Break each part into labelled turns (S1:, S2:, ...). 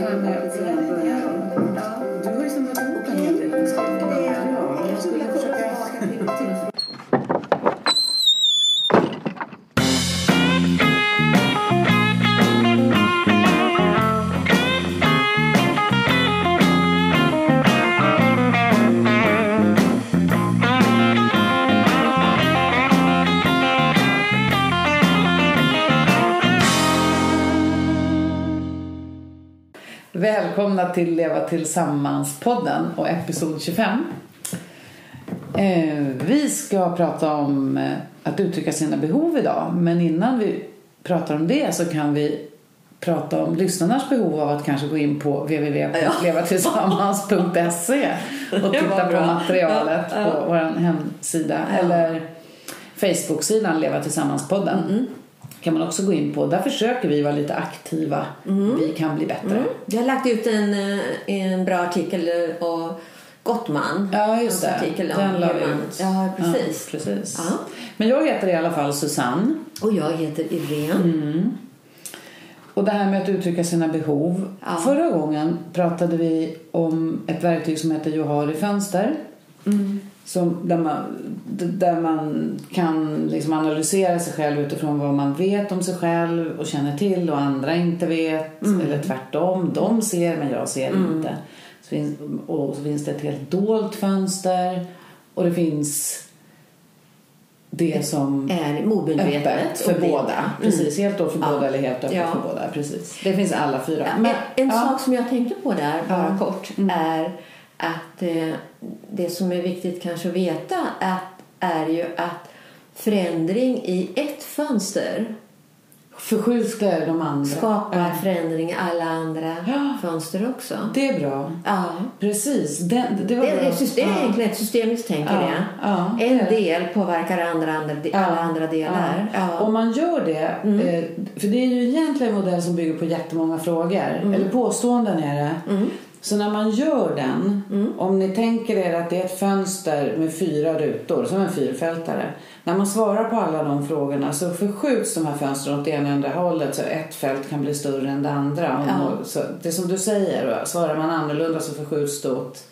S1: Du har ju samlat ihop en hel del kunskaper. Ja, jag skulle försöka...
S2: till Leva Tillsammans-podden och episod 25. Eh, vi ska prata om eh, att uttrycka sina behov idag. Men innan vi pratar om det så kan vi prata om lyssnarnas behov av att kanske gå in på www.levatillsammans.se och titta på materialet på vår hemsida. Eller Facebook-sidan Leva Tillsammans-podden kan man också gå in på. Där försöker vi vara lite aktiva. Vi kan bli bättre.
S3: Mm. Vi har lagt ut en, eh, en bra artikel och Gottman.
S2: Ja, just det.
S3: Artikel om
S2: Den la vi ut.
S3: Ja, precis.
S2: Ja, precis.
S3: Ja.
S2: Men jag heter i alla fall Susanne.
S3: Och jag heter Irene.
S2: Mm. Och det här med att uttrycka sina behov.
S3: Ja.
S2: Förra gången pratade vi om ett verktyg som heter Johari fönster.
S3: Mm.
S2: Som, där, man, där man kan liksom analysera sig själv utifrån vad man vet om sig själv och känner till och andra inte vet.
S3: Mm.
S2: Eller tvärtom. De ser men jag ser inte. Så finns, och så finns det ett helt dolt fönster. Och det finns det som
S3: Är
S2: öppet för
S3: det-
S2: båda.
S3: Mm.
S2: Precis, helt då för
S3: Ja.
S2: båda eller helt öppet
S3: Ja.
S2: för båda. Precis. Det finns alla fyra.
S3: Ja,
S2: Men-
S3: en en sak som jag tänkte på där, bara
S2: Ja. Mm.
S3: kort, är att eh, det som är viktigt kanske att veta att, är ju att förändring i ett fönster
S2: Förskjuter de andra.
S3: skapar
S2: Ja.
S3: förändring i alla andra
S2: Ja.
S3: fönster också.
S2: Det är bra.
S3: Ja.
S2: Precis. Det, det var
S3: Det
S2: bra.
S3: är, system,
S2: Ja.
S3: egentligen ett systemiskt tänk
S2: Ja,
S3: det.
S2: ja,
S3: en del påverkar andra, andra, alla andra delar. Mm.
S2: Om man gör det, eh, för det är ju egentligen en modell som bygger på jättemånga frågor,
S3: Mm.
S2: eller påståenden är det. Så när man gör den,
S3: Mm.
S2: om ni tänker er att det är ett fönster med fyra rutor, som en fyrfältare. När man svarar på alla de frågorna så förskjuts de här fönstren åt det ena och andra hållet så ett fält kan bli större än det andra.
S3: Ja.
S2: Så det är som du säger, svarar man annorlunda så förskjuts det åt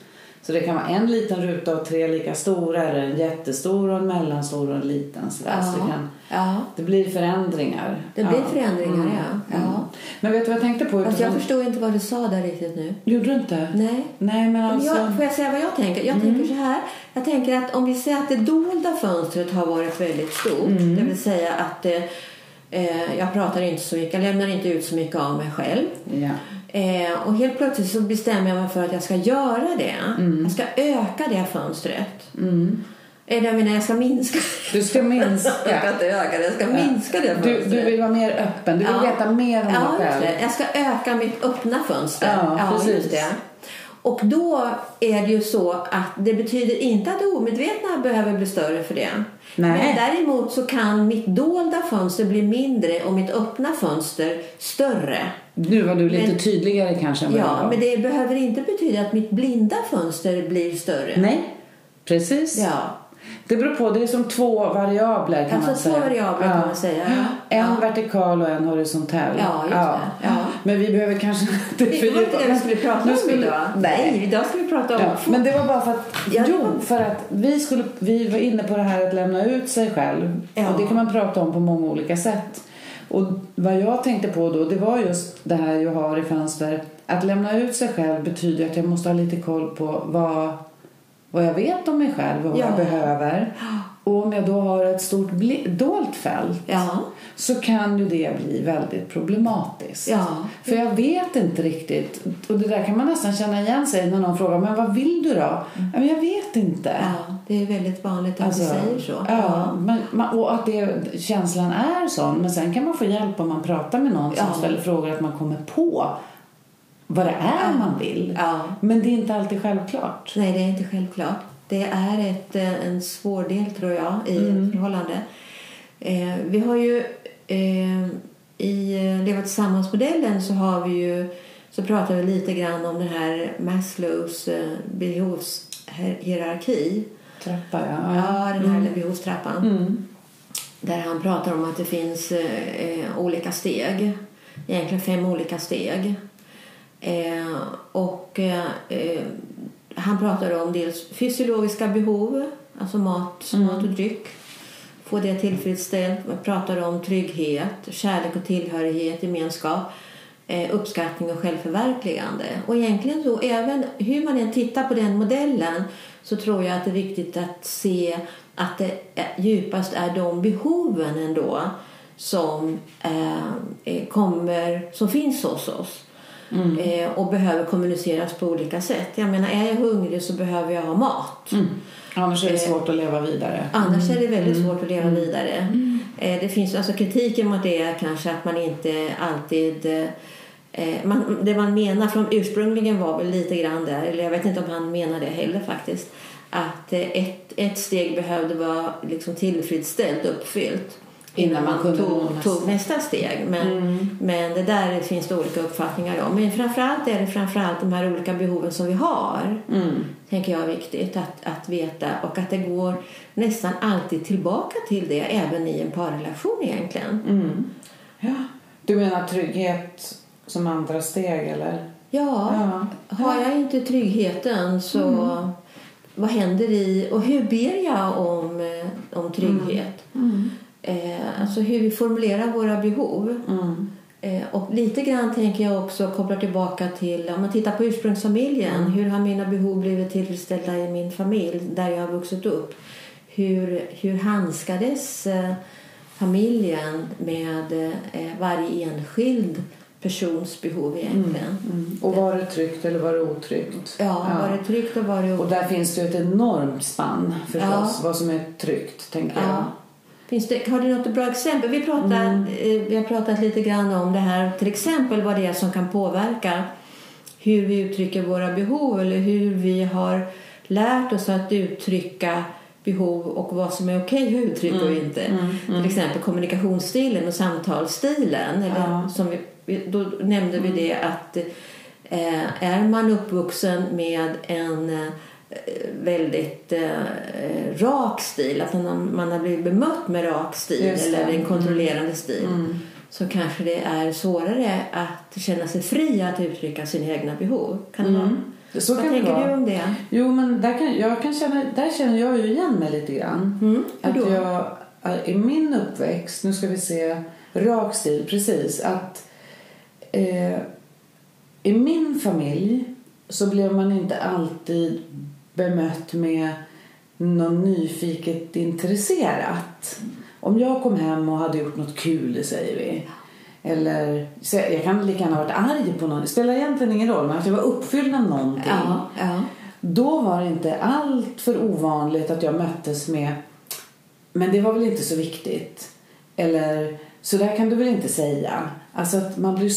S2: så det kan vara en liten ruta och tre lika stora eller en jättestor och en mellanstor och en liten. Sådär. Så det, kan,
S3: ja.
S2: det blir förändringar.
S3: Det blir förändringar,
S2: Mm.
S3: ja. ja.
S2: Mm. Men vet du vad jag tänkte på?
S3: Fast jag förstår inte vad du sa där riktigt nu.
S2: Gjorde du inte?
S3: Nej.
S2: Nej, men alltså...
S3: jag, får jag säga vad jag tänker? Jag tänker så här. Jag tänker att om vi säger att det dolda fönstret har varit väldigt stort. Det vill säga att eh, eh, jag pratar inte så mycket, jag lämnar inte ut så mycket av mig själv.
S2: Ja.
S3: Eh, och helt plötsligt så bestämmer jag mig för att jag ska göra det. Jag ska öka det fönstret. Eller jag menar, jag ska minska.
S2: Du ska
S3: Jag ska
S2: minska.
S3: inte öka det, jag ska minska det
S2: Du,
S3: fönstret.
S2: du vill vara mer öppen. Du vill
S3: Ja.
S2: veta mer om
S3: Ja,
S2: dig själv.
S3: det. Jag ska öka mitt öppna fönster.
S2: Ja, precis.
S3: just det. Och då är det ju så att det betyder inte att det omedvetna behöver bli större för det.
S2: Nej.
S3: Men däremot så kan mitt dolda fönster bli mindre och mitt öppna fönster större.
S2: Nu var du lite
S3: Men-
S2: tydligare kanske än vad
S3: Ja, men det behöver inte betyda att mitt blinda fönster blir större.
S2: Nej, precis.
S3: Ja.
S2: Det beror på. Det är som två variabler kan
S3: Alltså
S2: man säga.
S3: två variabler kan man säga, ja.
S2: En
S3: Ja.
S2: vertikal och en horisontell.
S3: Ja, just det. Ja.
S2: Men vi behöver kanske inte
S3: Det var inte det vi skulle prata om
S2: skulle-
S3: idag.
S2: Nej.
S3: Idag ska vi prata om
S2: Ja, men det var bara för att,
S3: Ja, det
S2: jo, för att vi, skulle, vi var inne på det här att lämna ut sig själv.
S3: Ja.
S2: Och det kan man prata om på många olika sätt. Och vad jag tänkte på då, det var just det här jag har i fönster. Att lämna ut sig själv betyder att jag måste ha lite koll på vad, vad jag vet om mig själv och vad
S3: Ja.
S2: jag behöver. Och om jag då har ett stort dolt fält
S3: Ja.
S2: så kan ju det bli väldigt problematiskt.
S3: Ja.
S2: För jag vet inte riktigt. Och det där kan man nästan känna igen sig när någon frågar men vad vill du då? Ja, men jag vet inte.
S3: Ja, det är väldigt vanligt att
S2: Alltså,
S3: du säger så.
S2: Ja, men, man, och att det, känslan är sån. Men sen kan man få hjälp om man pratar med någon som ställer frågor att man kommer på vad det är man vill.
S3: Ja.
S2: Men det är inte alltid självklart.
S3: Nej, det är inte självklart. Det är ett, eh, en svår del, tror jag, i ett förhållande. Eh, vi har ju eh, i eh, Leva tillsammans-modellen så har vi ju så pratar vi lite grann om den här Maslows eh, behovshierarki.
S2: Trappa, ja.
S3: Ja, den här behovstrappan.
S2: Mm.
S3: Där han pratar om att det finns olika steg. Egentligen fem olika steg. Eh, och eh, eh, han pratar om dels fysiologiska behov, alltså mat, mat och dryck. Få det tillfredsställt. Man pratar om trygghet, kärlek och tillhörighet, gemenskap, eh, uppskattning och självförverkligande. Och egentligen så, även hur man än tittar på den modellen så tror jag att det är viktigt att se att det djupast är de behoven ändå som eh, kommer, som finns hos oss. Eh, och behöver kommuniceras på olika sätt. Jag menar, är jag hungrig så behöver jag ha mat.
S2: Annars är det svårt att leva vidare.
S3: Annars är det väldigt svårt att leva vidare. Eh, det finns alltså kritiken mot det är kanske att man inte alltid eh, man, det man menar från ursprungligen var väl lite grann där, eller jag vet inte om han menar det heller faktiskt, att eh, ett, ett steg behövde vara liksom tillfredsställt, uppfyllt
S2: Innan man kunde
S3: tog,
S2: nästa.
S3: tog nästa steg. Men, men det där finns det olika uppfattningar om. Men framförallt är det framförallt de här olika behoven som vi har tänker jag är viktigt att, att veta och att det går nästan alltid tillbaka till det även i en parrelation egentligen.
S2: Ja. Du menar trygghet som andra steg eller?
S3: Ja,
S2: Ja.
S3: har jag inte tryggheten så vad händer i och hur ber jag om, eh, om trygghet? Eh, alltså hur vi formulerar våra behov. Eh, och lite grann tänker jag också koppla tillbaka till, om man tittar på ursprungsfamiljen, hur har mina behov blivit tillfredsställda i min familj där jag har vuxit upp? Hur, hur handskades eh, familjen med eh, varje enskild persons behov egentligen?
S2: Och var det tryggt eller var det otryggt?
S3: Ja, var det tryggt och var det
S2: Och där finns det ju ett enormt spann förstås,
S3: Ja.
S2: vad som är tryggt tänker jag.
S3: Finns det, har du något bra exempel? Vi, pratar, eh, vi har pratat lite grann om det här, till exempel vad det är som kan påverka hur vi uttrycker våra behov eller hur vi har lärt oss att uttrycka behov och vad som är okej att uttrycka och inte. Till exempel kommunikationsstilen och samtalsstilen. Eller
S2: Ja.
S3: som vi, då nämnde vi det att eh, är man uppvuxen med en eh, väldigt eh, rak stil, att man, har- man har blivit bemött med rak stil
S2: det.
S3: eller en kontrollerande stil så kanske det är svårare att känna sig fri att uttrycka sina egna behov. Kan det vara?
S2: Så
S3: Vad
S2: kan det
S3: tänker
S2: vara.
S3: du om det?
S2: Jo, men där, kan, jag kan känna, där känner jag ju igen mig lite grann.
S3: Mm,
S2: Att jag, äh, I min uppväxt, nu ska vi se, rak stil, precis. Att eh, i min familj så blev man inte alltid bemött med något nyfiket intresserat. Om jag kom hem och hade gjort något kul, säger vi. Eller, jag kan lika gärna ha varit arg på någon. Det spelar egentligen ingen roll, men att jag var uppfylld av någonting.
S3: Ja, ja.
S2: Då var det inte allt för ovanligt att jag möttes med Men det var väl inte så viktigt. Eller så där kan du väl inte säga. Alltså att man blir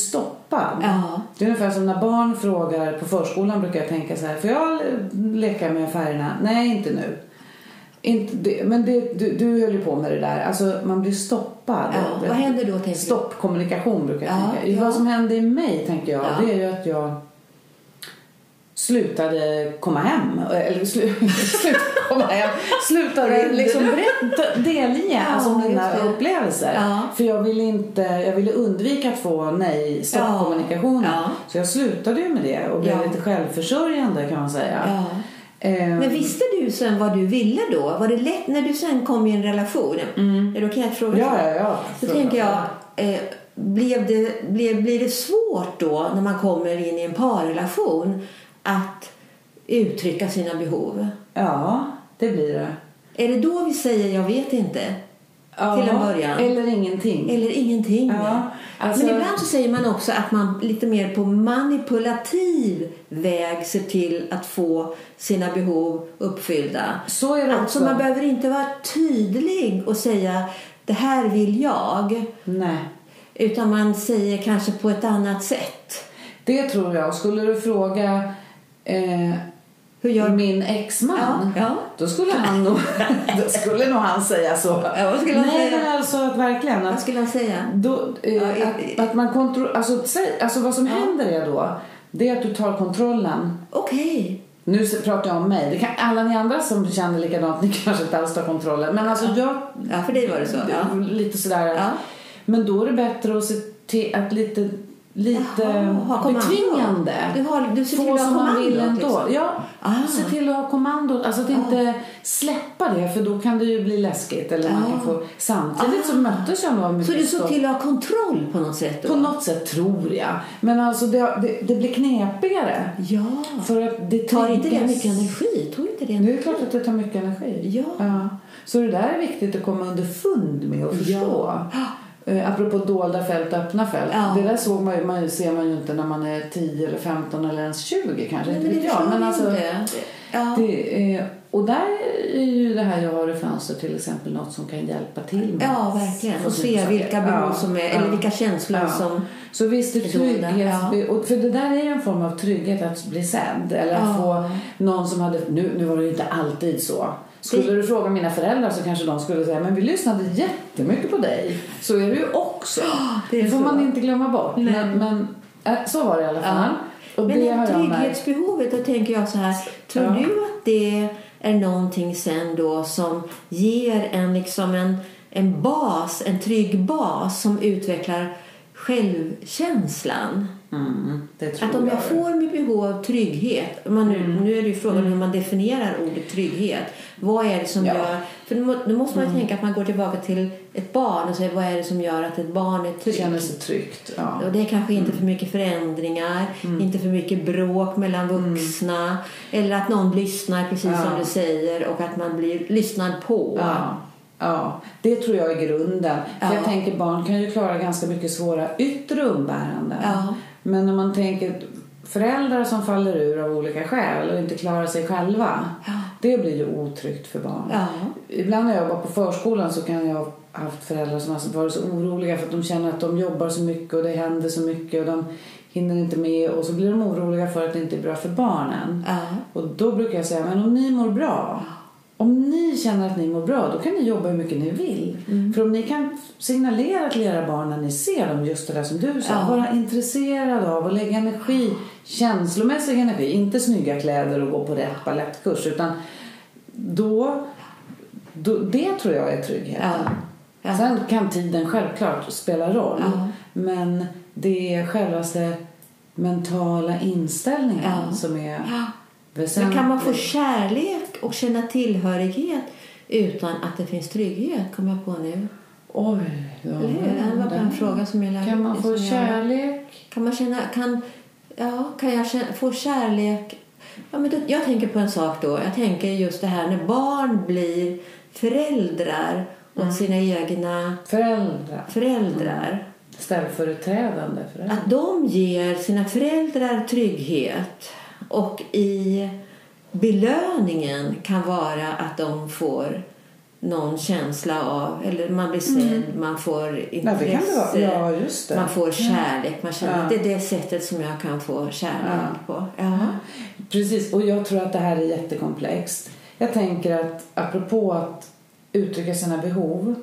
S2: stoppad.
S3: Ja.
S2: Det är ungefär som när barn frågar på förskolan brukar jag tänka så här. Får jag leka med färgerna? Nej, inte nu. Inte det, men det, du, du höll ju på med det där. Alltså man blir stoppad.
S3: Ja, vad händer då?
S2: Stoppkommunikation brukar jag
S3: Ja,
S2: tänka. Vad som hände i mig tänker jag.
S3: Ja.
S2: Det är ju att jag slutade komma hem. Eller slu, slutade komma hem. Slutade liksom berätta, delge alltså mina upplevelser.
S3: Ja.
S2: För jag ville, inte, jag ville undvika att få nej, stoppkommunikationen.
S3: Ja.
S2: Så jag slutade ju med det och blev lite självförsörjande kan man säga. Eh,
S3: Men visste du sen vad du ville då? Var det lätt när du sen kom i en relation? Är det okej att fråga?
S2: Ja, ja, ja.
S3: Så tänker jag, eh, blev det, blev, blir det svårt då när man kommer in i en parrelation att uttrycka sina behov?
S2: Ja, det blir det.
S3: Är det då vi säger jag vet inte?
S2: Ja,
S3: Till en början.
S2: Eller ingenting.
S3: Eller ingenting?
S2: Ja, alltså-
S3: Men ibland så säger man också att man lite mer på manipulativ väg ser till att få sina behov uppfyllda.
S2: Så är det
S3: Alltså
S2: också.
S3: man behöver inte vara tydlig och säga det här vill jag.
S2: Nej.
S3: Utan man säger kanske på ett annat sätt.
S2: Det tror jag. Skulle du fråga eh,
S3: Hur gör
S2: min exman,
S3: Ja, ja.
S2: då skulle han nog, då skulle nog han säga så.
S3: Ja, vad skulle han
S2: Nej,
S3: säga?
S2: men alltså att verkligen
S3: Vad
S2: att,
S3: skulle han säga?
S2: då, eh,
S3: Ja,
S2: att, att man kontrollerar, alltså, alltså vad som händer är då, det är att du tar kontrollen.
S3: Okej.
S2: Nu s- pratar jag om mig. Det kan, alla ni andra som känner likadant, ni kanske inte alls tar kontrollen. Men alltså jag,
S3: Ja, för dig var det så.
S2: Lite sådär.
S3: Ja.
S2: Men då är det bättre att se till att lite lite
S3: Jaha,
S2: betvingande.
S3: Du har- du ser
S2: Få
S3: till att ha
S2: som man vill ändå.
S3: liksom.
S2: Ja,
S3: Ah.
S2: se till att ha kommandot. Alltså att inte släppa det för då kan det ju bli läskigt. Eller man
S3: Ah.
S2: kan få... Samtidigt så möttes jag nog av
S3: Så
S2: mycket
S3: du såg till att ha kontroll på något sätt då?
S2: På något sätt tror jag. Men alltså det, det, det blir knepigare.
S3: Ja.
S2: För att det
S3: Tar inte det mycket energi? Tog inte det
S2: Det är klart att det tar mycket energi.
S3: Ja.
S2: Så det där är viktigt att komma underfund med och förstå. Eh, apropå dolda fält och öppna fält.
S3: Ja.
S2: Det där såg man man, ser man ju inte när man är 10 eller 15 eller ens 20 kanske.
S3: Nej,
S2: inte
S3: det
S2: vet jag. Men alltså,
S3: inte. Ja.
S2: det, eh, och där är ju det här jag har i fönster till exempel något som kan hjälpa till med.
S3: Ja, verkligen. Och se vilka behov
S2: Ja,
S3: som är, eller vilka känslor
S2: Ja.
S3: som...
S2: Så visst är trygghet, och för det där är ju en form av trygghet att bli sedd eller att få någon som hade, nu, nu var det ju inte alltid så. Skulle du fråga mina föräldrar så kanske de skulle säga men vi lyssnade jättemycket på dig. Så är det ju också.
S3: det
S2: det får
S3: så.
S2: man inte glömma bort.
S3: Nej.
S2: Men, men äh, så var det i alla fall. Och
S3: Men
S2: det
S3: trygghetsbehovet, då tänker jag så här. Tror
S2: Ja.
S3: du att det är någonting sen då som ger en liksom en, en bas, en trygg bas som utvecklar självkänslan?
S2: Mm,
S3: Att om jag
S2: jag.
S3: får mitt behov av trygghet, man nu,
S2: Mm.
S3: nu är det ju frågan hur man definierar ordet trygghet. Vad är det som
S2: Ja. Mm.
S3: gör... För då må- då måste man ju tänka att man går tillbaka till ett barn och säger vad är det som gör att ett barn är tryggt?
S2: Känner sig tryggt. Ja.
S3: Och det är kanske
S2: Mm.
S3: inte för mycket förändringar, inte för mycket bråk mellan vuxna. Eller att någon lyssnar precis
S2: Mm. Ja.
S3: som du säger och att man blir lyssnad på.
S2: Ja, ja, det tror jag är grunden. För
S3: Ja.
S2: jag tänker barn kan ju klara ganska mycket svåra yttre umbäranden.
S3: Ja.
S2: Men när man tänker föräldrar som faller ur av olika skäl och inte klarar sig själva.
S3: Ja.
S2: Det blir ju otryggt för barn.
S3: Ja.
S2: Ibland när jag jobbar på förskolan så kan jag ha haft föräldrar som har varit så oroliga för att de känner att de jobbar så mycket och det händer så mycket och de hinner inte med och så blir de oroliga för att det inte är bra för barnen.
S3: Ja.
S2: Och då brukar jag säga, men om ni mår bra, om ni känner att ni mår bra, då kan ni jobba hur mycket ni vill.
S3: Mm.
S2: För om ni kan signalera till era barn när ni ser dem, just det där som du sa,
S3: Ja.
S2: vara intresserad av och lägga energi, känslomässig energi, inte snygga kläder och gå på rätt ballettkurs, utan då, då, det tror jag är tryggheten.
S3: Ja. Ja.
S2: Sen kan tiden självklart spela roll,
S3: Ja.
S2: men det är självaste mentala inställningen som är
S3: Men
S2: väsentlig.
S3: kan man få kärlek och känna tillhörighet utan att det finns trygghet? Kommer jag på nu.
S2: Oj, ja,
S3: Eller hur? Det var en fråga som jag lärde
S2: Kan man få
S3: som jag-
S2: kärlek?
S3: Kan man känna, kan, ja, kan jag känna, få kärlek? Ja, men då, jag tänker på en sak då. Jag tänker just det här när barn blir föräldrar åt
S2: Mm.
S3: sina egna
S2: Föräldrar.
S3: föräldrar.
S2: Ställföreträdande föräldrar.
S3: Att de ger sina föräldrar trygghet och i belöningen kan vara att de får någon känsla av, eller man blir sedd, man får
S2: Ja,
S3: intresse.
S2: Ja, just det.
S3: man får kärlek. Man känner
S2: Ja.
S3: att det är det sättet som jag kan få kärlek på. Ja.
S2: Precis, och jag tror att det här är jättekomplext. Jag tänker att apropå att uttrycka sina behov.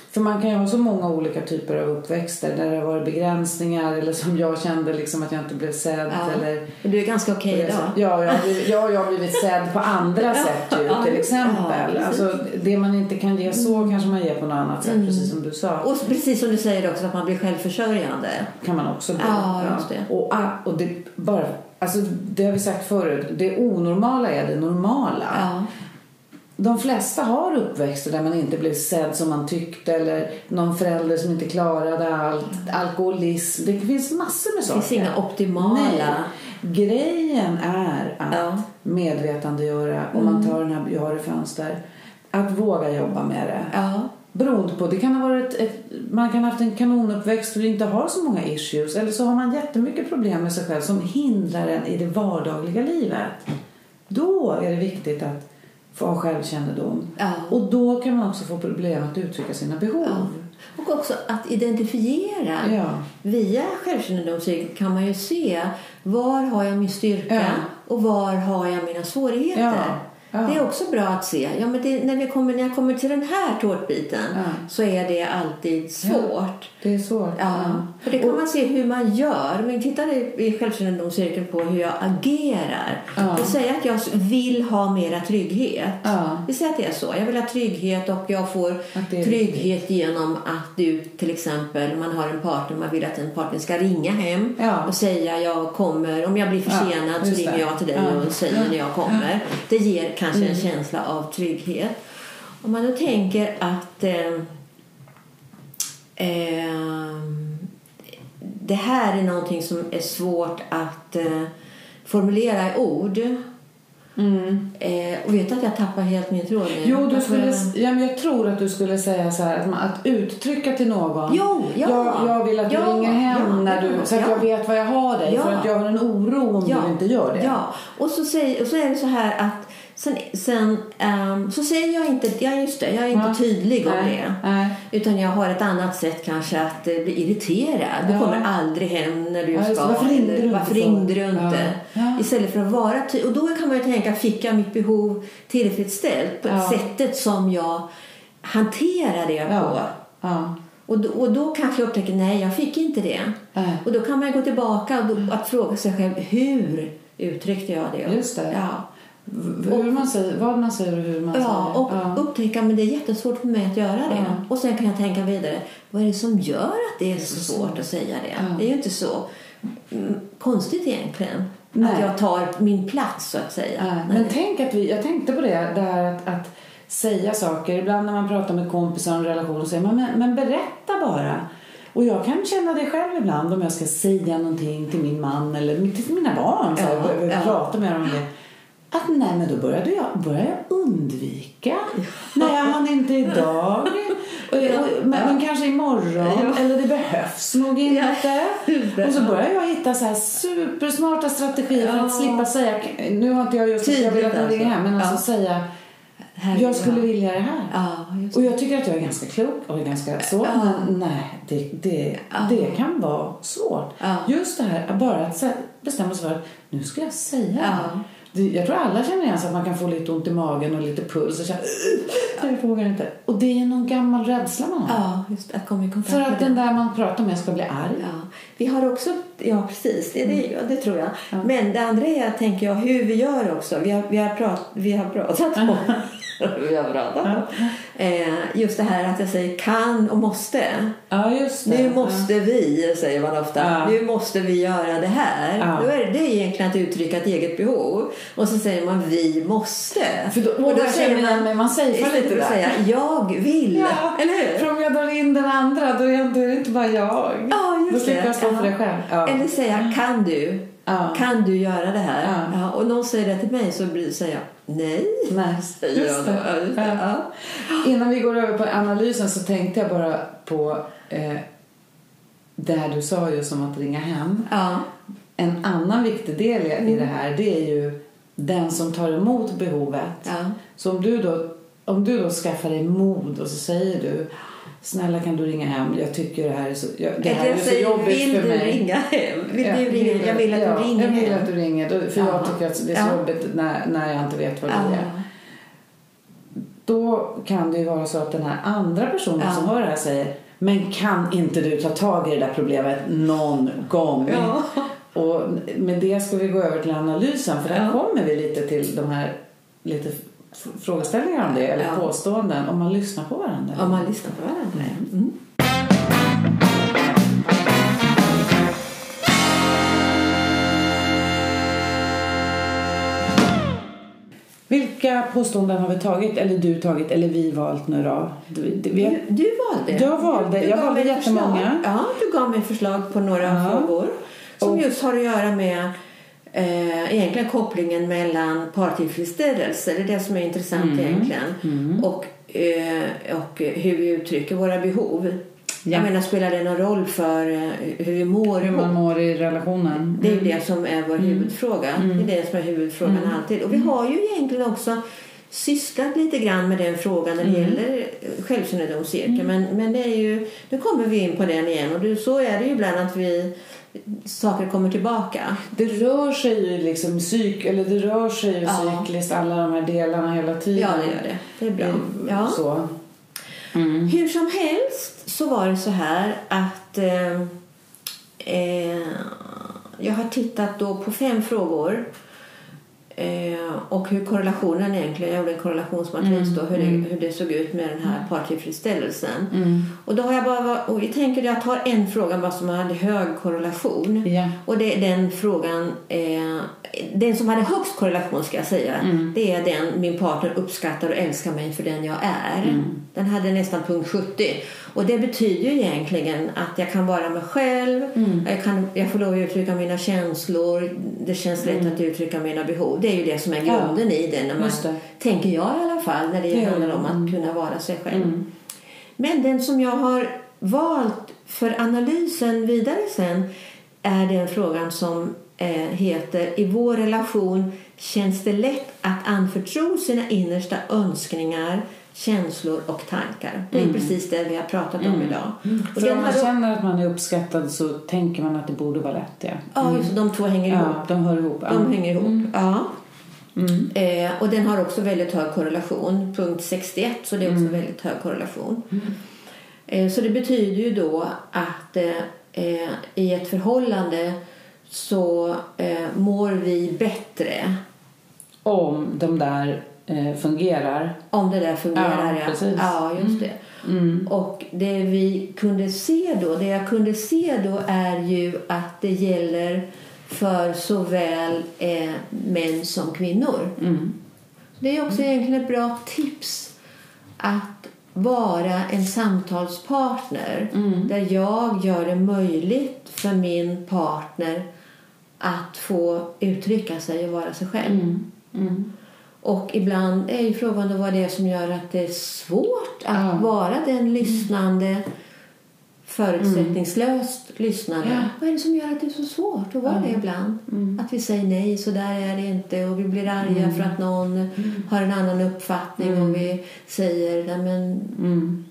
S3: Ja.
S2: För man kan ju ha så många olika typer av uppväxter där det har varit begränsningar eller som jag kände liksom att jag inte blev sedd
S3: Ja.
S2: eller
S3: Men du är ganska okej idag.
S2: Ja, jag har blivit, ja, jag har blivit sedd på andra sätt ju,
S3: ja,
S2: till
S3: ja,
S2: exempel.
S3: Mm.
S2: alltså, det man inte kan ge så kanske man ger på något annat sätt, precis som du sa.
S3: Och precis som du säger också att man blir självförsörjande.
S2: kan man också bli.
S3: Ja, just det.
S2: Och, ah, och det, bara, alltså, det har vi sagt förut, det onormala är det normala. De flesta har uppväxter där man inte blev sedd som man tyckte eller någon förälder som inte klarade allt, alkoholism. Det finns massor med
S3: Det
S2: saker.
S3: finns inga optimala.
S2: Nej. Grejen är att
S3: Ja. Mm.
S2: medvetandegöra, om man tar den här jag har fönster, att våga jobba med det.
S3: Ja.
S2: Beroende på, det kan ha varit ett, man kan ha haft en kanonuppväxt och inte har så många issues. Eller så har man jättemycket problem med sig själv som hindrar en i det vardagliga livet. Då är det viktigt att få självkännedom.
S3: Ja.
S2: Och då kan man också få problem att uttrycka sina behov.
S3: Och också att identifiera.
S2: Ja.
S3: Via självkännedomscykeln kan man ju se var har jag min styrka
S2: Ja.
S3: och var har jag mina svårigheter.
S2: Ja. Ja.
S3: Det är också bra att se. Ja, men det, när, vi kommer, när jag kommer till den här tårtbiten
S2: Ja.
S3: så är det alltid svårt.
S2: Det är svårt.
S3: Ja, för det kan man se hur man gör. Men tittar i, självkännedomscirkeln på hur jag agerar.
S2: Ja.
S3: Vi säger att jag vill ha mera trygghet.
S2: Ja.
S3: Vi säger att det är så. Jag vill ha trygghet och jag får trygghet genom att du till exempel, man har en partner, man vill att en partner ska ringa hem
S2: Ja.
S3: och säga jag kommer, om jag blir försenad så ringer jag till dig och säger när jag kommer. Det ger kanske
S2: Mm.
S3: en känsla av trygghet. Om man då tänker att eh, Ehm, det här är någonting som är svårt att eh, formulera i ord.
S2: Mm.
S3: Eh, och vet att jag tappar helt min tråd nu?
S2: Jo, du skulle, ja, men jag tror att du skulle säga så här att, man, att uttrycka till någon.
S3: Jo, ja.
S2: jag, jag vill att du
S3: Ja,
S2: ringer hem
S3: ja,
S2: när du,
S3: ja,
S2: så att
S3: ja.
S2: jag vet vad jag har dig.
S3: Ja.
S2: För att jag har en oro om du inte gör det.
S3: Ja, och så, säger, och så är det så här att sen, sen ehm, så säger jag inte, ja just det, jag är inte
S2: Ja.
S3: tydlig om
S2: Nej,
S3: det.
S2: nej.
S3: Utan jag har ett annat sätt kanske att eh, bli irriterad. Du
S2: Ja.
S3: kommer aldrig hem när du
S2: Ja,
S3: ska.
S2: Varför ringde du inte
S3: varför
S2: för?
S3: ringde du inte? Istället för att vara ty- Och då kan man ju tänka, fick jag mitt behov tillfredsställt på sättet som jag hanterar det på? Och, då, och då kanske jag upptäcker, nej jag fick inte det. Och då kan man gå tillbaka och då, att fråga sig själv, hur uttryckte jag det?
S2: Just det.
S3: Ja.
S2: Hur man säger, vad man säger och hur man
S3: Ja,
S2: säger.
S3: och
S2: ja.
S3: upptäcka men det är jättesvårt för mig att göra det.
S2: Ja.
S3: Och sen kan jag tänka vidare, vad är det som gör att det är så svårt att säga det?
S2: Ja.
S3: Det är ju inte så konstigt egentligen.
S2: Nej.
S3: Att jag tar min plats så att säga.
S2: Nej. Men tänk att vi, jag tänkte på det, här att, att säga saker. Ibland när man pratar med kompisar om relationer säger man men, men berätta bara. Och jag kan känna det själv ibland om jag ska säga någonting till min man eller till mina barn. Så
S3: Ja,
S2: börja- börja
S3: ja.
S2: med dem om det. Att nej men då började jag, började jag undvika. Nej jag hann inte idag. Och, och, men, men kanske imorgon. Eller det behövs nog inte. Och så börjar jag hitta så här supersmarta strategier för att slippa säga. Nu har inte jag just jag vill att de
S3: Tydligt
S2: ringer hem. Men
S3: alltså.
S2: säga jag skulle
S3: ja.
S2: vilja det här.
S3: Ja,
S2: Och jag tycker att jag är ganska klok och är ganska så.
S3: Ja.
S2: Men nej, det, det,
S3: Ja.
S2: det kan vara svårt. Just det här, bara att bestämma sig för att nu ska jag säga det här. Det- Jag tror alla känner igen sig att man kan få lite ont i magen och lite puls och känna jag vågar inte. Och det är någon gammal rädsla man har.
S3: Ja, just att komma i kontakt
S2: För att den där man pratar med ska bli arg.
S3: Ja. Vi har också, ja precis, det, det, det tror jag.
S2: Mm. Ja.
S3: Men det andra är, tänker jag, hur vi gör också. Vi har, vi har, prat, vi har pratat om pratat om. Eh, just det här att jag säger kan och måste.
S2: Ja.
S3: Nu måste vi, säger man ofta.
S2: Ja.
S3: Nu måste vi göra det här.
S2: Ja.
S3: Då är det, egentligen att uttrycka ett eget behov. Och så säger man vi måste.
S2: För då, och då säger man, men man säger lite där.
S3: säga jag vill.
S2: Ja,
S3: Eller hur?
S2: För om jag drar in den andra då är, då det inte bara jag.
S3: Ja,
S2: då
S3: just
S2: slipper
S3: det.
S2: jag stå för
S3: Ja.
S2: det själv. Ja.
S3: Eller säga kan du?
S2: Ja.
S3: Kan du göra det här?
S2: Ja.
S3: Ja, och någon säger det till mig så blir- säger jag nej.
S2: Nej,
S3: Säger jag då. Ja.
S2: Innan vi går över på analysen så tänkte jag bara på eh, det här du sa just om att ringa hem.
S3: Ja.
S2: En annan viktig del i i det här det är ju den som tar emot behovet.
S3: Ja.
S2: Så om du, då, om du då skaffar dig mod och så säger du Snälla kan du ringa hem? Jag tycker det här är så, jag, det här är
S3: jag
S2: så
S3: säger
S2: jobbigt
S3: vill
S2: för
S3: du
S2: mig.
S3: ringa hem? Vill
S2: Ja,
S3: du ringa? Jag vill att
S2: ja,
S3: du ringer
S2: Jag vill
S3: hem.
S2: att du ringer. För
S3: Ja.
S2: jag tycker att det är så jobbigt när, när jag inte vet vad det är. Då kan det ju vara så att den här andra personen som hör det här säger Men kan inte du ta tag i det där problemet någon gång? Och med det ska vi gå över till analysen för där kommer vi lite till de här lite frågeställningar om det eller
S3: Ja.
S2: påståenden om man lyssnar på varandra.
S3: Om man lyssnar på varandra. Mm.
S2: Vilka påståenden har vi tagit eller du tagit eller vi valt nu då? Du, du, vi,
S3: Du, du valde.
S2: Jag valde.
S3: Du
S2: Jag valde jättemånga.
S3: förslag. Ja, du gav mig förslag på några
S2: Ja.
S3: frågor som
S2: Och-
S3: just har att göra med eh, egentligen kopplingen mellan partillfredsställelse, det är det som är intressant
S2: Mm.
S3: egentligen, och, eh, och hur vi uttrycker våra behov.
S2: Ja.
S3: Jag menar, spelar det någon roll för eh, hur vi mår
S2: hur man mår i relationen.
S3: Det är ju det som är vår huvudfråga.
S2: Mm.
S3: Det är det som är huvudfrågan alltid. Och vi har ju egentligen också sysslat lite grann med den frågan när det
S2: Mm.
S3: gäller eh, självkännedomscirkeln. Men, men det är ju, nu kommer vi in på den igen. Och det, så är det ju ibland att vi saker kommer tillbaka.
S2: Det rör sig ju liksom psyk, eller det rör sig ju
S3: Ja.
S2: cykliskt alla de här delarna hela tiden.
S3: Ja, det gör det. Det är bra. Ja.
S2: Så. Mm.
S3: Hur som helst så var det så här att eh, eh, jag har tittat då på fem frågor eh, och hur korrelationen egentligen, jag gjorde en korrelationsmatris då, hur, det, hur det såg ut med den här partillfredsställelsen.
S2: Mm.
S3: Och då har jag bara, och vi tänker jag tar en fråga bara som hade hög korrelation.
S2: Ja.
S3: Och det är den frågan, eh, den som hade högst korrelation ska jag säga, det är den min partner uppskattar och älskar mig för den jag är. Den hade nästan punkt 70. Och det betyder ju egentligen att jag kan vara mig själv, jag, kan, jag får lov att uttrycka mina känslor, det känns lätt att uttrycka mina behov. Det är ju det som är grunden i det, när man,
S2: det.
S3: tänker jag i alla fall, när det,
S2: är
S3: handlar om att kunna vara sig själv. Men den som jag har valt för analysen vidare sen är den frågan som eh, heter I vår relation känns det lätt att anförtro sina innersta önskningar, känslor och tankar. Det är precis det vi har pratat om idag. Och
S2: För om man känner att man är uppskattad så tänker man att det borde vara lätt. Ja,
S3: Ja, just de två hänger ihop.
S2: ja de hör ihop.
S3: De hänger ihop. Ja. Eh, och den har också väldigt hög korrelation. Punkt 61, så det är också väldigt hög korrelation. Eh, så det betyder ju då att eh, eh, i ett förhållande så eh, mår vi bättre
S2: Om de där fungerar.
S3: om det där fungerar.
S2: Ja, precis.
S3: ja just det. Och det vi kunde se då, det jag kunde se då är ju att det gäller för såväl eh, män som kvinnor. Det är också egentligen ett bra tips att vara en samtalspartner där jag gör det möjligt för min partner att få uttrycka sig och vara sig själv. Och ibland är ju frågan då vad det är som gör att det är svårt att
S2: Ja.
S3: vara den lyssnande förutsättningslöst lyssnare.
S2: Ja.
S3: Vad är det som gör att det är så svårt att vara det ibland? Att vi säger nej, så där är det inte och vi blir arga för att någon har en annan uppfattning och vi säger nej men
S2: Mm.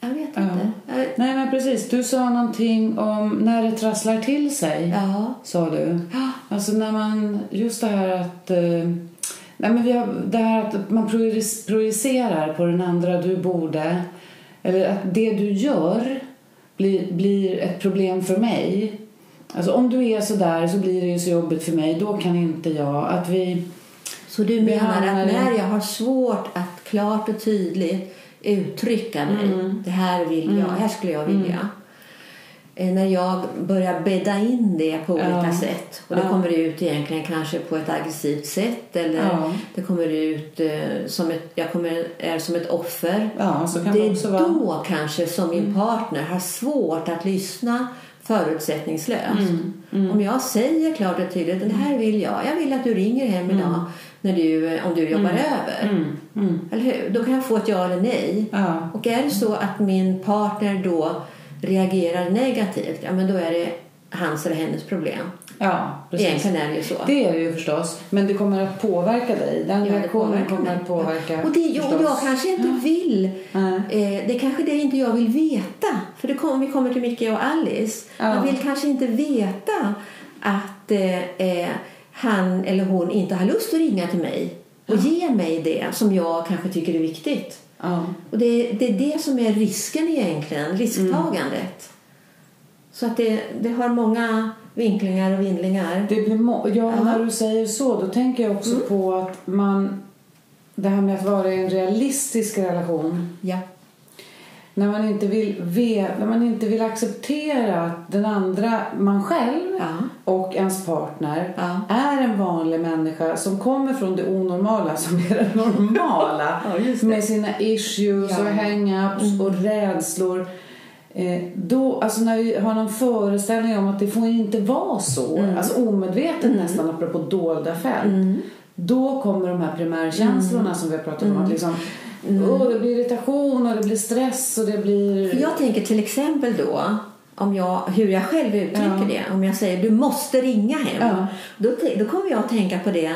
S3: jag vet
S2: Ja.
S3: inte. Jag,
S2: Nej men precis, du sa någonting om när det trasslar till sig.
S3: ja.
S2: Sa du.
S3: Ja.
S2: Alltså när man, just det här att eh, Nej, men vi har, det här att man projic- projicerar på den andra du borde eller att det du gör blir, blir ett problem för mig. Alltså om du är så där så blir det ju så jobbigt för mig. Då kan inte jag. Att vi...
S3: Så du menar att när jag har svårt att klart och tydligt uttrycka mig,
S2: Mm.
S3: det här vill jag, här skulle jag vilja. Eh, När jag börjar bädda in det på olika
S2: Ja.
S3: sätt och det
S2: Ja.
S3: kommer ut egentligen kanske på ett aggressivt sätt eller
S2: Ja.
S3: det kommer ut eh, som ett, jag kommer, är som ett offer.
S2: Kan
S3: det är
S2: vara. Mm.
S3: då kanske som min partner har svårt att lyssna förutsättningslöst.
S2: Mm.
S3: Om jag säger klart och tydligt det här vill jag. Jag vill att du ringer hem idag när du, om du jobbar över.
S2: Mm. Mm.
S3: Eller hur? Då kan jag få ett ja eller nej. Och är det så att min partner då reagerar negativt, ja men då är det hans eller hennes problem.
S2: ja, precis.
S3: Egentligen är det ju så.
S2: Det är det ju förstås. Men det kommer att påverka dig. Den
S3: Ja,
S2: reaktionen kommer att påverka.
S3: Och det, jag, jag kanske inte vill.
S2: Nej.
S3: Eh, det är kanske det inte jag vill veta. För det kommer, vi kommer till Micke och Alice.
S2: Ja.
S3: Jag vill kanske inte veta att eh, eh, han eller hon inte har lust att ringa till mig och ge mig det som jag kanske tycker är viktigt.
S2: Ja.
S3: Och det, det är det som är risken egentligen, risktagandet. Så att det, det har många vinklingar och vindlingar.
S2: Det blir må- ja,
S3: Ja. Mm.
S2: när du säger så, då tänker jag också på att man... Det här med att vara i en realistisk relation.
S3: Ja.
S2: När man inte vill, ve, när man inte vill acceptera att den andra, man själv
S3: Ja.
S2: och ens partner
S3: Ja.
S2: är en vanlig människa som kommer från det onormala som är det normala.
S3: Ja, det.
S2: med sina issues.
S3: Mm.
S2: och hang-ups och rädslor. Eh, då, alltså när vi har någon föreställning om att det får inte vara så,
S3: Mm.
S2: alltså omedvetet nästan apropå dolda fält. Då kommer de här primärkänslorna
S3: Mm.
S2: som vi har pratat om. Att liksom, åh, det blir irritation och det blir stress och det blir...
S3: För jag tänker till exempel då om jag, hur jag själv uttrycker
S2: Ja.
S3: det. Om jag säger du måste ringa hem.
S2: Ja.
S3: Då, då kommer jag att tänka på det.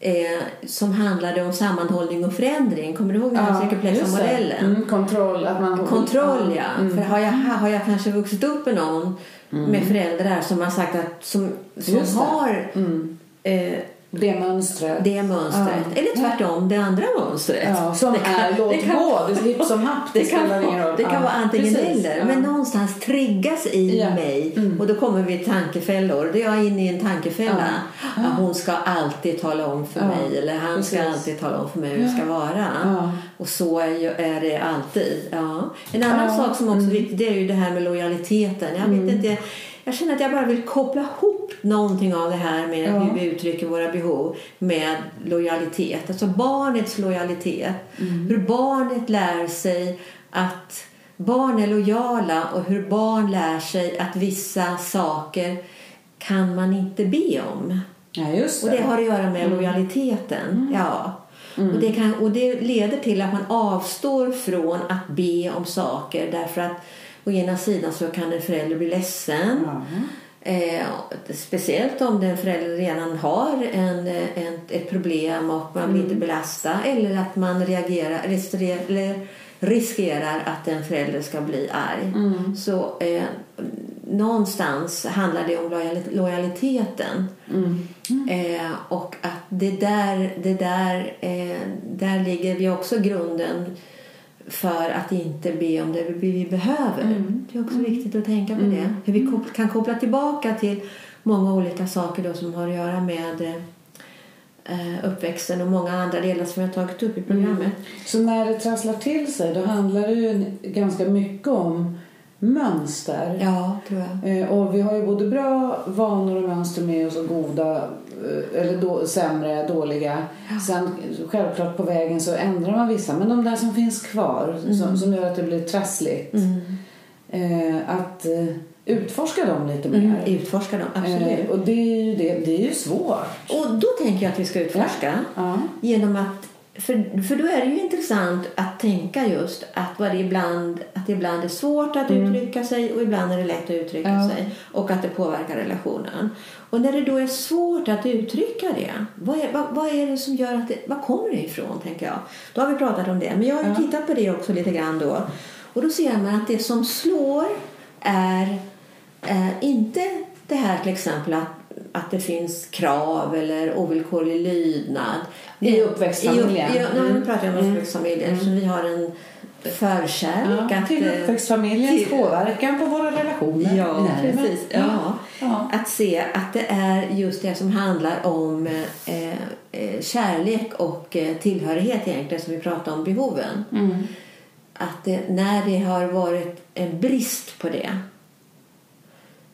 S3: eh, som handlade om sammanhållning och förändring. Kommer du ihåg den här cirkelplexamodellen?
S2: Mm, kontroll. Att man,
S3: Kontroll, ja.
S2: Mm.
S3: För har jag, har jag kanske vuxit upp med någon med föräldrar som har sagt att som, som har
S2: Mm.
S3: eh,
S2: Det mönstret.
S3: det mönstret.
S2: Ja.
S3: Eller tvärtom, det andra mönstret.
S2: Ja, som
S3: Det kan-
S2: är låt
S3: det kan-
S2: gå. Det är hipp som happ.
S3: Det kan,
S2: spelar ingen roll.
S3: det kan
S2: Ja,
S3: vara antingen
S2: precis.
S3: eller. Men någonstans triggas i mig.
S2: Mm.
S3: Och då kommer vi till tankefällor. Då är jag inne i en tankefälla. Hon ska alltid tala om för mig. Eller han ska
S2: Precis.
S3: alltid tala om för mig hur det ska vara. Och så är, det alltid. En annan sak som också är viktig det är ju det här med lojaliteten. Jag,
S2: Mm.
S3: vet inte, jag känner att jag bara vill koppla ihop någonting av det här med
S2: Ja.
S3: hur vi uttrycker våra behov med lojalitet. Alltså barnets lojalitet.
S2: Mm.
S3: Hur barnet lär sig att barn är lojala och hur barn lär sig att vissa saker kan man inte be om.
S2: Ja, just
S3: Och
S2: det.
S3: det har att göra med lojaliteten. Ja. Och, det kan, och det leder till att man avstår från att be om saker därför att å ena sidan så kan en förälder bli ledsen.
S2: Ja.
S3: Eh, speciellt om den förälder redan har en, en, ett problem och man vill inte belasta eller att man reagerar, eller riskerar att en förälder ska bli arg. Så eh, någonstans handlar det om lojal- lojaliteten.
S2: Mm.
S3: Eh, och att det där, det där, eh, där ligger vi också grunden för att inte be om det vi behöver. Det är också viktigt att tänka på det. Hur vi kop- kan koppla tillbaka till många olika saker då som har att göra med eh, uppväxten och många andra delar som jag har tagit upp i programmet.
S2: Så när det trasslar till sig då handlar det ju ganska mycket om mönster.
S3: Ja, tror jag.
S2: Eh, Och vi har ju både bra vanor och mönster med oss och goda eller då, sämre, dåliga. Sen självklart på vägen så ändrar man vissa. Men de där som finns kvar som, som gör att det blir trassligt. Eh, att eh, utforska dem lite mer.
S3: Mm, utforska dem, absolut.
S2: Eh, och det är ju, det, det är ju svårt.
S3: Och då tänker jag att vi ska utforska
S2: Ja.
S3: genom att för, för då är det ju intressant att tänka just att, vad det ibland, att det ibland är svårt att uttrycka sig och ibland är det lätt att uttrycka
S2: Ja.
S3: sig och att det påverkar relationen. Och när det då är svårt att uttrycka det, vad är, vad, vad är det som gör att det, vad kommer det ifrån tänker jag? Då har vi pratat om det, men jag har ju
S2: Ja.
S3: tittat på det också lite grann då. Och då ser man att det som slår är eh, inte det här till exempel att, att det finns krav eller ovillkorlig lydnad.
S2: I uppväxtfamiljen.
S3: I, upp- ja,
S2: Mm.
S3: nu pratar jag om uppväxtfamiljen eftersom vi har en förkärlek
S2: Ja, till
S3: eh,
S2: uppväxtfamiljens
S3: till-
S2: påverkan på våra relationer.
S3: Ja,
S2: Nej,
S3: precis. Ja.
S2: Ja.
S3: Att se att det är just det som handlar om eh, eh, kärlek och eh, tillhörighet egentligen som vi pratar om behoven.
S2: Mm.
S3: Att det, när det har varit en brist på det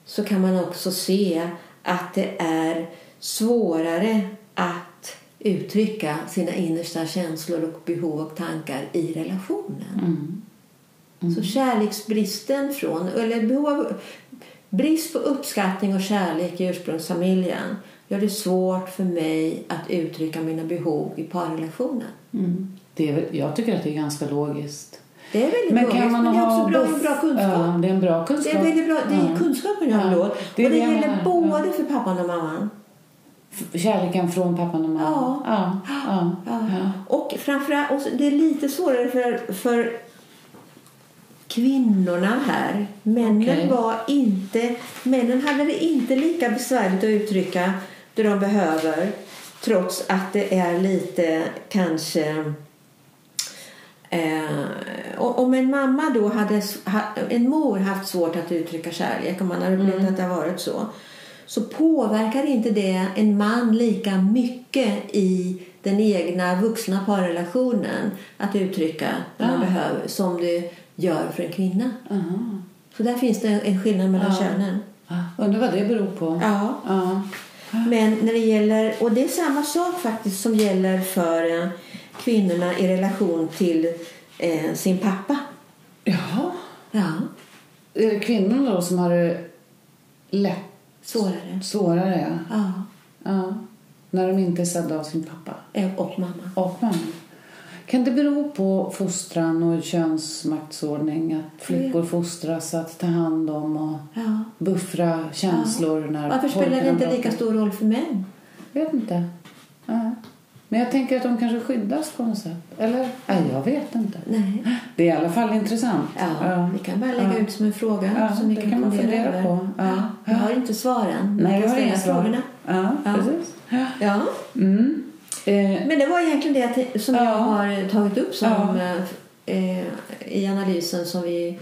S3: så kan man också se att det är svårare att uttrycka sina innersta känslor och behov och tankar i relationen. Så kärleksbristen från, eller behov brist på uppskattning och kärlek i ursprungsfamiljen gör det svårt för mig att uttrycka mina behov i parrelationen.
S2: Mm. Det är jag tycker att det är ganska logiskt.
S3: Det är väldigt
S2: Men
S3: logiskt,
S2: kan man
S3: men det är
S2: ha
S3: också bra,
S2: buff-
S3: bra kunskap.
S2: Ja, det är en bra
S3: Det
S2: kunskap.
S3: är väldigt bra. Det är
S2: Ja.
S3: kunskapen jag
S2: Ja.
S3: har då.
S2: Det
S3: och det
S2: det
S3: gäller både för pappan och mamman.
S2: Kärleken från pappan och mamman. Ja. Ja. Ja.
S3: Och framförallt, och det är lite svårare för, för kvinnorna här. Männen
S2: Okej.
S3: var inte, männen hade det inte lika besvärligt att uttrycka det de behöver. Trots att det är lite kanske Eh, och- om en mamma då hade, en mor haft svårt att uttrycka kärlek, om man hade upplevt att det har varit så, så påverkar inte det en man lika mycket i den egna vuxna parrelationen att uttrycka det man
S2: Ah.
S3: behöver som det gör för en kvinna.
S2: Aha.
S3: Så där finns det en skillnad mellan
S2: Ja.
S3: könen.
S2: Ja. Undrar vad det beror på.
S3: Ja.
S2: Ja.
S3: Men när det gäller, och det är samma sak faktiskt som gäller för eh, kvinnorna i relation till eh, sin pappa.
S2: Jaha.
S3: Ja,
S2: Är det kvinnorna då som har det lätt
S3: svårare.
S2: svårare? Ja.
S3: Ja,
S2: ja. När de inte är sedda av sin pappa
S3: eh, och mamma.
S2: och mamma. Kan det bero på fostran och könsmaktsordning? Att flickor fostras att ta hand om och
S3: Ja.
S2: buffra känslor när
S3: Varför spelar det inte lika stor roll för män?
S2: Jag vet inte. Ja. Men jag tänker att de kanske skyddas på något sätt. Eller? Nej, jag vet inte.
S3: Nej.
S2: Det är i alla fall intressant.
S3: Ja, vi kan bara lägga
S2: Ja.
S3: ut som en fråga
S2: Ja,
S3: som
S2: det
S3: kan,
S2: kan man
S3: fundera,
S2: fundera
S3: över.
S2: på. Ja.
S3: Ja. Vi har inte svaren.
S2: Nej,
S3: vi kan
S2: har
S3: ställa frågorna.
S2: Ja,
S3: Ja.
S2: precis. Ja.
S3: Ja.
S2: Mm. Eh,
S3: Men det var egentligen det som
S2: Ja.
S3: jag har tagit upp som,
S2: Ja.
S3: eh, i analysen som vi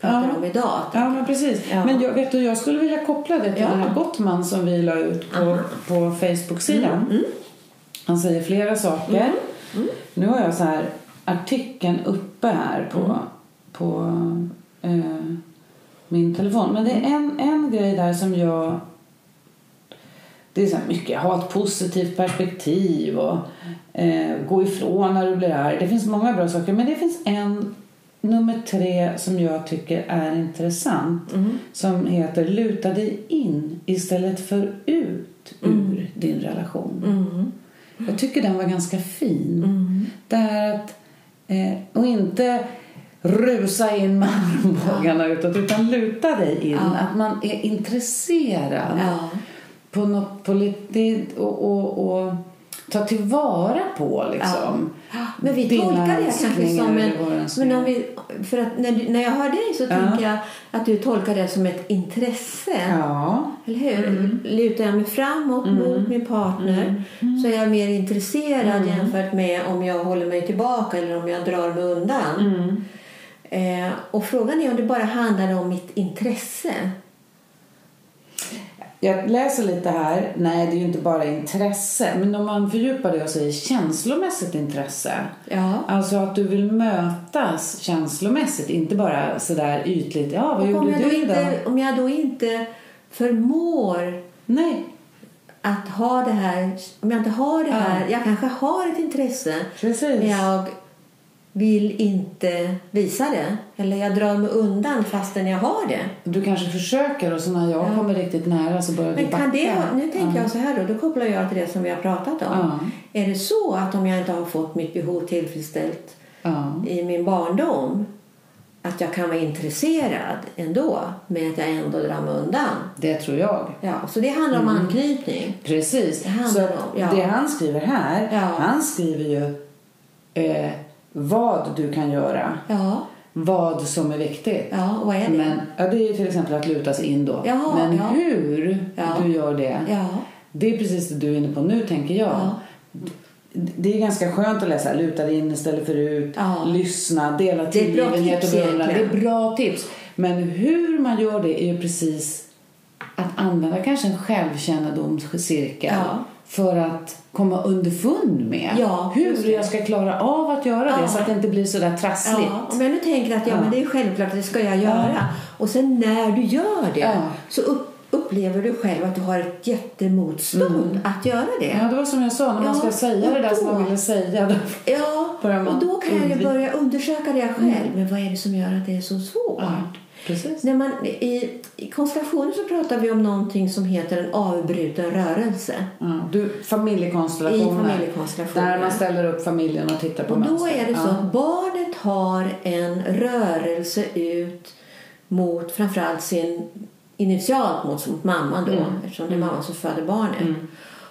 S3: pratar
S2: Ja.
S3: om idag.
S2: Ja, men precis.
S3: Ja.
S2: Men jag, vet du, jag skulle vilja koppla det till
S3: Ja.
S2: Gottman som vi la ut på,
S3: Aha.
S2: på Facebook-sidan.
S3: Mm.
S2: Han säger flera saker. Nu har jag så här artikeln uppe här på,
S3: Mm.
S2: på eh, min telefon. Men det är en, en grej där som jag... Det är så mycket, ha ett positivt perspektiv och eh, gå ifrån när du blir arg. Det finns många bra saker. Men det finns en, nummer tre, som jag tycker är intressant.
S3: Mm.
S2: Som heter luta dig in istället för ut ur din relation.
S3: Mm.
S2: Jag tycker den var ganska fin.
S3: Mm.
S2: Det här att, eh, och inte rusa in med armbågarna utåt utan luta dig in.
S3: Ja.
S2: Att man är intresserad
S3: Ja.
S2: på något på lite, och, och, och ta tillvara på liksom.
S3: Men vi
S2: dina
S3: tolkar det kanske som en... Men om vi, för att när, när jag hör dig så
S2: Ja.
S3: tänker jag att du tolkar det som ett intresse.
S2: Ja.
S3: Eller hur? Lutar jag mig framåt mot min partner så är jag mer intresserad jämfört med om jag håller mig tillbaka eller om jag drar mig undan. Eh, och frågan är om det bara handlar om mitt intresse.
S2: Jag läser lite här. Nej, det är ju inte bara intresse. Men om man fördjupar det och säger känslomässigt intresse.
S3: Ja.
S2: Alltså att du vill mötas känslomässigt, inte bara sådär ytligt. Ja, vad
S3: Och om
S2: gjorde
S3: jag, då
S2: du idag?
S3: inte, om jag då inte förmår
S2: Nej,
S3: att ha det här, om jag inte har det
S2: Ja.
S3: här, jag kanske har ett intresse
S2: precis.
S3: men jag vill inte visa det. Eller jag drar mig undan fastän jag har det.
S2: Du kanske försöker och så när jag
S3: Ja.
S2: kommer riktigt nära så börjar du
S3: Men
S2: backa.
S3: det, nu tänker
S2: Ja.
S3: jag så här då, då kopplar jag till det som vi har pratat om.
S2: Ja.
S3: Är det så att om jag inte har fått mitt behov tillfredsställt i min barndom att jag kan vara intresserad ändå men att jag ändå drar mig undan?
S2: Det tror jag.
S3: Ja, så det handlar om anknytning.
S2: Precis.
S3: Det handlar
S2: så
S3: om- ja.
S2: det han skriver här,
S3: Ja.
S2: han skriver ju eh, vad du kan göra.
S3: Ja,
S2: Vad som är viktigt.
S3: ja vad är det?
S2: Men, ja, det är till exempel att luta sig in då.
S3: Jaha,
S2: Men
S3: ja.
S2: hur du gör det, det är precis det du är inne på nu tänker jag.
S3: Ja.
S2: Det är ganska skönt att läsa luta dig in istället för ut, lyssna, dela tillgivenhet och beundran. Det är bra tips. Men hur man gör det är ju precis att använda kanske en självkännedomscirkel
S3: Ja.
S2: För att komma underfund med
S3: Ja,
S2: hur
S3: det.
S2: jag ska klara av att göra det
S3: Ja.
S2: så att det inte blir så där trassligt.
S3: Ja, om jag nu tänker att ja, men det är självklart att det ska jag göra. Och sen när du gör det så upp, upplever du själv att du har ett jättemotstånd att göra det.
S2: Mm. Ja, det var som jag sa, när man ska säga det där
S3: och
S2: som man
S3: då-
S2: ville säga. Då.
S3: Ja, och då kan jag börja undersöka det själv. Men vad är det som gör att det är så svårt?
S2: Precis.
S3: När man, i, I konstellationer så pratar vi om någonting som heter en avbruten rörelse.
S2: Ja, du, familjekonstellationer.
S3: I familjekonstellationer.
S2: Där man ställer upp familjen och tittar på
S3: Och då
S2: mönster.
S3: är det så att barnet har en rörelse ut mot framförallt sin initialt mot, mot mamman då
S2: Mm.
S3: eftersom det är mamman som föder barnet.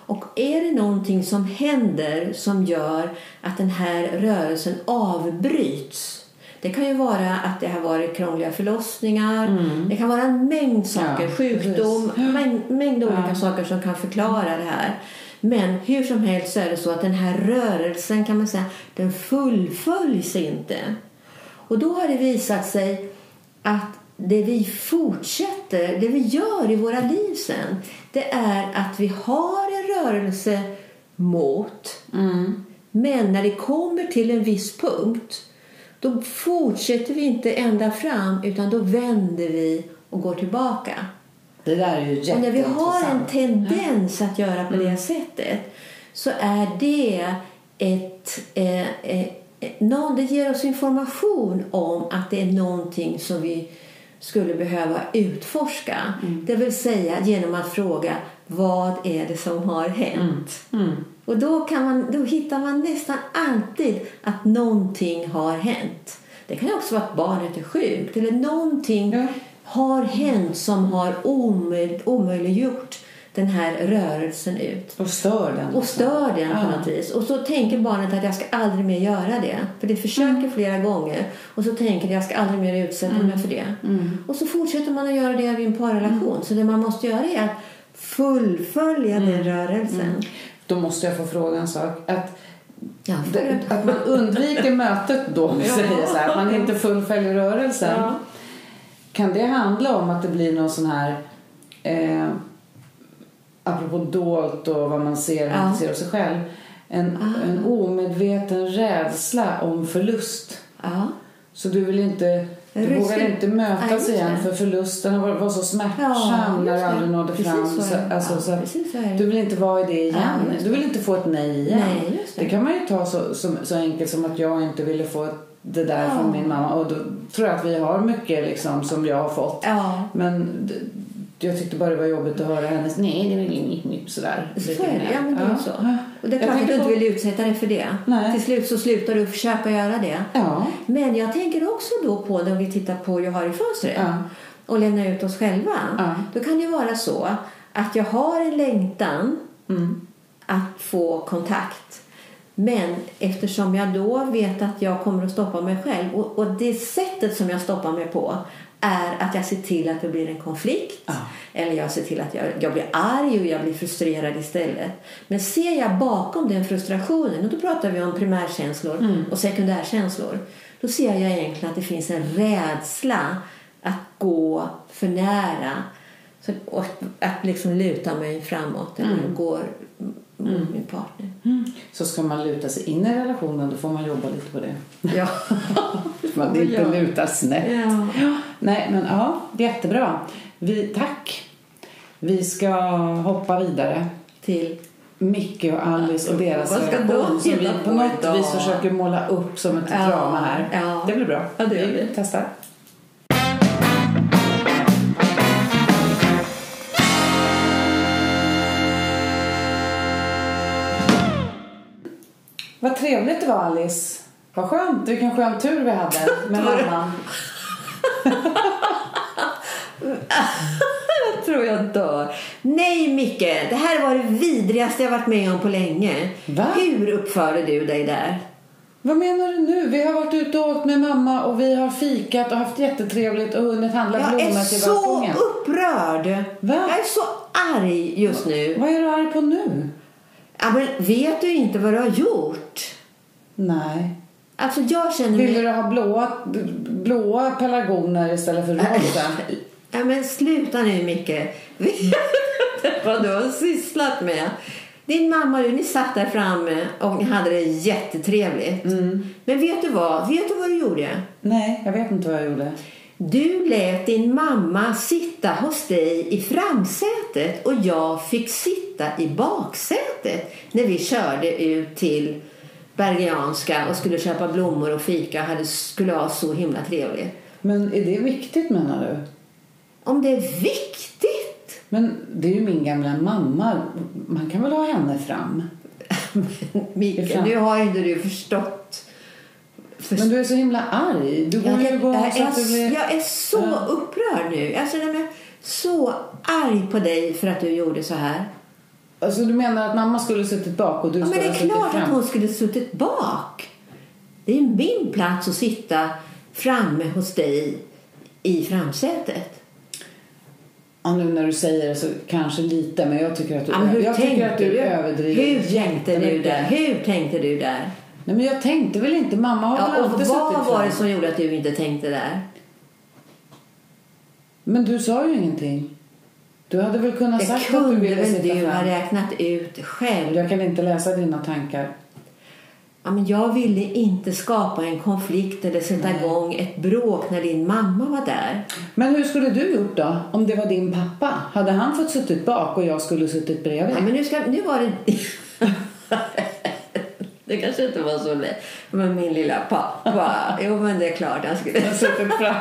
S3: Och är det någonting som händer som gör att den här rörelsen avbryts det kan ju vara att det har varit krångliga förlossningar. Det kan vara en mängd saker.
S2: Mm. Ja,
S3: sjukdom,
S2: precis.
S3: mängd, olika
S2: Ja.
S3: saker som kan förklara det här. Men hur som helst så är det så att den här rörelsen kan man säga, den fullföljs inte. Och då har det visat sig att det vi fortsätter, det vi gör i våra liv sen, det är att vi har en rörelse mot. Men när det kommer till en viss punkt, då fortsätter vi inte ända fram utan då vänder vi och går tillbaka.
S2: Det där är ju
S3: Och när vi har en tendens att göra på det sättet så är det ett... Eh, eh, någon, det ger oss information om att det är någonting som vi skulle behöva utforska. Det vill säga genom att fråga vad är det som har hänt? Och då, kan man, då hittar man nästan alltid att någonting har hänt. Det kan också vara att barnet är sjukt eller någonting
S2: Ja.
S3: har hänt som har omöj, omöjliggjort den här rörelsen ut.
S2: Och stör den.
S3: Och stör den på
S2: Ja.
S3: något vis. Och så tänker barnet att jag ska aldrig mer göra det. För det försöker flera gånger. Och så tänker det jag ska aldrig mer utsätta mig för det. Och så fortsätter man att göra det vid en parrelation. Så det man måste göra är att fullfölja den rörelsen.
S2: Då måste jag få fråga en sak. Att,
S3: Ja,
S2: det, att man undviker mötet då,
S3: Ja.
S2: säger så här, att man inte fullföljer rörelsen.
S3: Ja.
S2: Kan det handla om att det blir någon sån här, eh, apropå dolt och vad man ser och inte ser av sig själv, en,
S3: Ah.
S2: en omedveten rädsla om förlust.
S3: Ja.
S2: Så du vill inte, du vågar inte
S3: Ja,
S2: mötas
S3: just
S2: igen
S3: det.
S2: för förlusten var, var så smärtsam
S3: Ja,
S2: när du
S3: det.
S2: aldrig nådde
S3: Precis
S2: fram.
S3: så
S2: Så,
S3: det.
S2: alltså,
S3: Ja,
S2: så,
S3: det.
S2: du vill inte vara i det igen.
S3: Ja,
S2: du vill inte få ett nej igen.
S3: Nej, just det.
S2: kan man ju ta så, så, så enkelt som att jag inte ville få det där
S3: Ja.
S2: från min mamma. Och då tror jag att vi har mycket liksom, som jag har fått.
S3: Ja.
S2: Men jag tyckte bara det var jobbigt att höra hennes nej, det vill inget sådär.
S3: Så är det. Ja, men det är
S2: Ja.
S3: så. Och det är
S2: Jag
S3: klart att du inte vill utsätta dig för det.
S2: Nej.
S3: Till slut så slutar du försöka göra det.
S2: Ja.
S3: Men jag tänker också då på när vi tittar på Jag har i fönstret
S2: Ja.
S3: och lämnar ut oss själva.
S2: Ja.
S3: Då kan det vara så att jag har en längtan
S2: Mm.
S3: att få kontakt. Men eftersom jag då vet att jag kommer att stoppa mig själv och, och det sättet som jag stoppar mig på är att jag ser till att det blir en konflikt.
S2: Ja.
S3: Eller jag ser till att jag, jag blir arg och jag blir frustrerad istället. Men ser jag bakom den frustrationen, och då pratar vi om primärkänslor
S2: Mm.
S3: och sekundärkänslor. Då ser jag egentligen att det finns en rädsla att gå för nära. Så, och att, liksom luta mig framåt eller
S2: Mm.
S3: gå mot min partner.
S2: Så ska man luta sig in i relationen då får man jobba lite på det.
S3: Ja.
S2: Man inte
S3: Ja.
S2: lutar snett.
S3: Ja.
S2: Nej, men ja, jättebra. Vi, tack. Vi ska hoppa vidare.
S3: Till.
S2: Micke och Alice och deras relation som vi på något
S3: idag?
S2: vis försöker måla upp som ett
S3: Ja,
S2: drama här.
S3: ja.
S2: Det blir bra.
S3: Ja, det gör vi.
S2: testar. Vad trevligt det var Alice. Vad skönt. Vilken skön tur vi hade med mamman.
S3: Jag tror jag dör. Nej, Micke. Det här var det vidrigaste jag varit med om på länge.
S2: Va?
S3: Hur uppförde du dig där?
S2: Vad menar du nu? Vi har varit ute och åkt med mamma och vi har fikat och haft jättetrevligt och hunnit handla
S3: Jag
S2: blommor
S3: är
S2: till
S3: så
S2: balkongen.
S3: upprörd.
S2: Va?
S3: Jag är så arg just nu.
S2: Vad är du arg på nu?
S3: Ja, men vet du inte vad du har gjort?
S2: Nej.
S3: Alltså jag känner
S2: Vill
S3: mig...
S2: du ha blåa, blåa pelargoner istället för rosa?
S3: Ja, men sluta nu Micke. Vet du vad du har sysslat med? Din mamma och du, ni satt där framme och hade det jättetrevligt.
S2: Mm.
S3: Men vet du vad? Vet du vad du gjorde?
S2: Nej, jag vet inte vad jag gjorde.
S3: Du lät din mamma sitta hos dig i framsätet och jag fick sitta i baksätet när vi körde ut till Bergianska och skulle köpa blommor och fika hade, skulle ha så himla trevligt.
S2: Men är det viktigt menar du?
S3: Om det är viktigt?
S2: Men det är ju min gamla mamma. Man kan väl ha henne fram?
S3: Mikael, nu har inte du förstått. För...
S2: Men du är så himla arg. Du går
S3: jag,
S2: ju
S3: jag,
S2: igång
S3: jag, är,
S2: blir...
S3: jag är så upprörd nu. Jag känner mig så arg på dig för att du gjorde så här.
S2: Alltså du menar att mamma skulle suttit bak och du
S3: Ja, men
S2: skulle
S3: det är klart
S2: fram?
S3: att hon skulle suttit bak. Det är min plats att sitta framme hos dig i framsätet.
S2: Ja, nu när du säger det så kanske lite, men jag tycker att du,
S3: Ja, men hur
S2: jag tycker att du
S3: du?
S2: överdriver
S3: Hur tänkte du där? Hur tänkte du där?
S2: Nej, men jag tänkte väl inte. Mamma har väl
S3: Ja, och
S2: alltid
S3: vad
S2: suttit
S3: var
S2: fram.
S3: det som gjorde att du inte tänkte där?
S2: Men du sa ju ingenting. Du hade väl kunnat
S3: Det
S2: sagt att du
S3: kunde
S2: ville
S3: väl
S2: sitta
S3: du ha räknat ut själv?
S2: Jag kan inte läsa dina tankar.
S3: Ja, men jag ville inte skapa en konflikt eller sätta igång ett bråk när din mamma var där.
S2: Men hur skulle du gjort då? Om det var din pappa? Hade han fått suttit bak och jag skulle suttit bredvid?
S3: Ja, men nu, ska, nu var det... det kanske inte var så lätt. Men min lilla pappa. Jo, men det är klart han skulle...
S2: Jag suttit fram.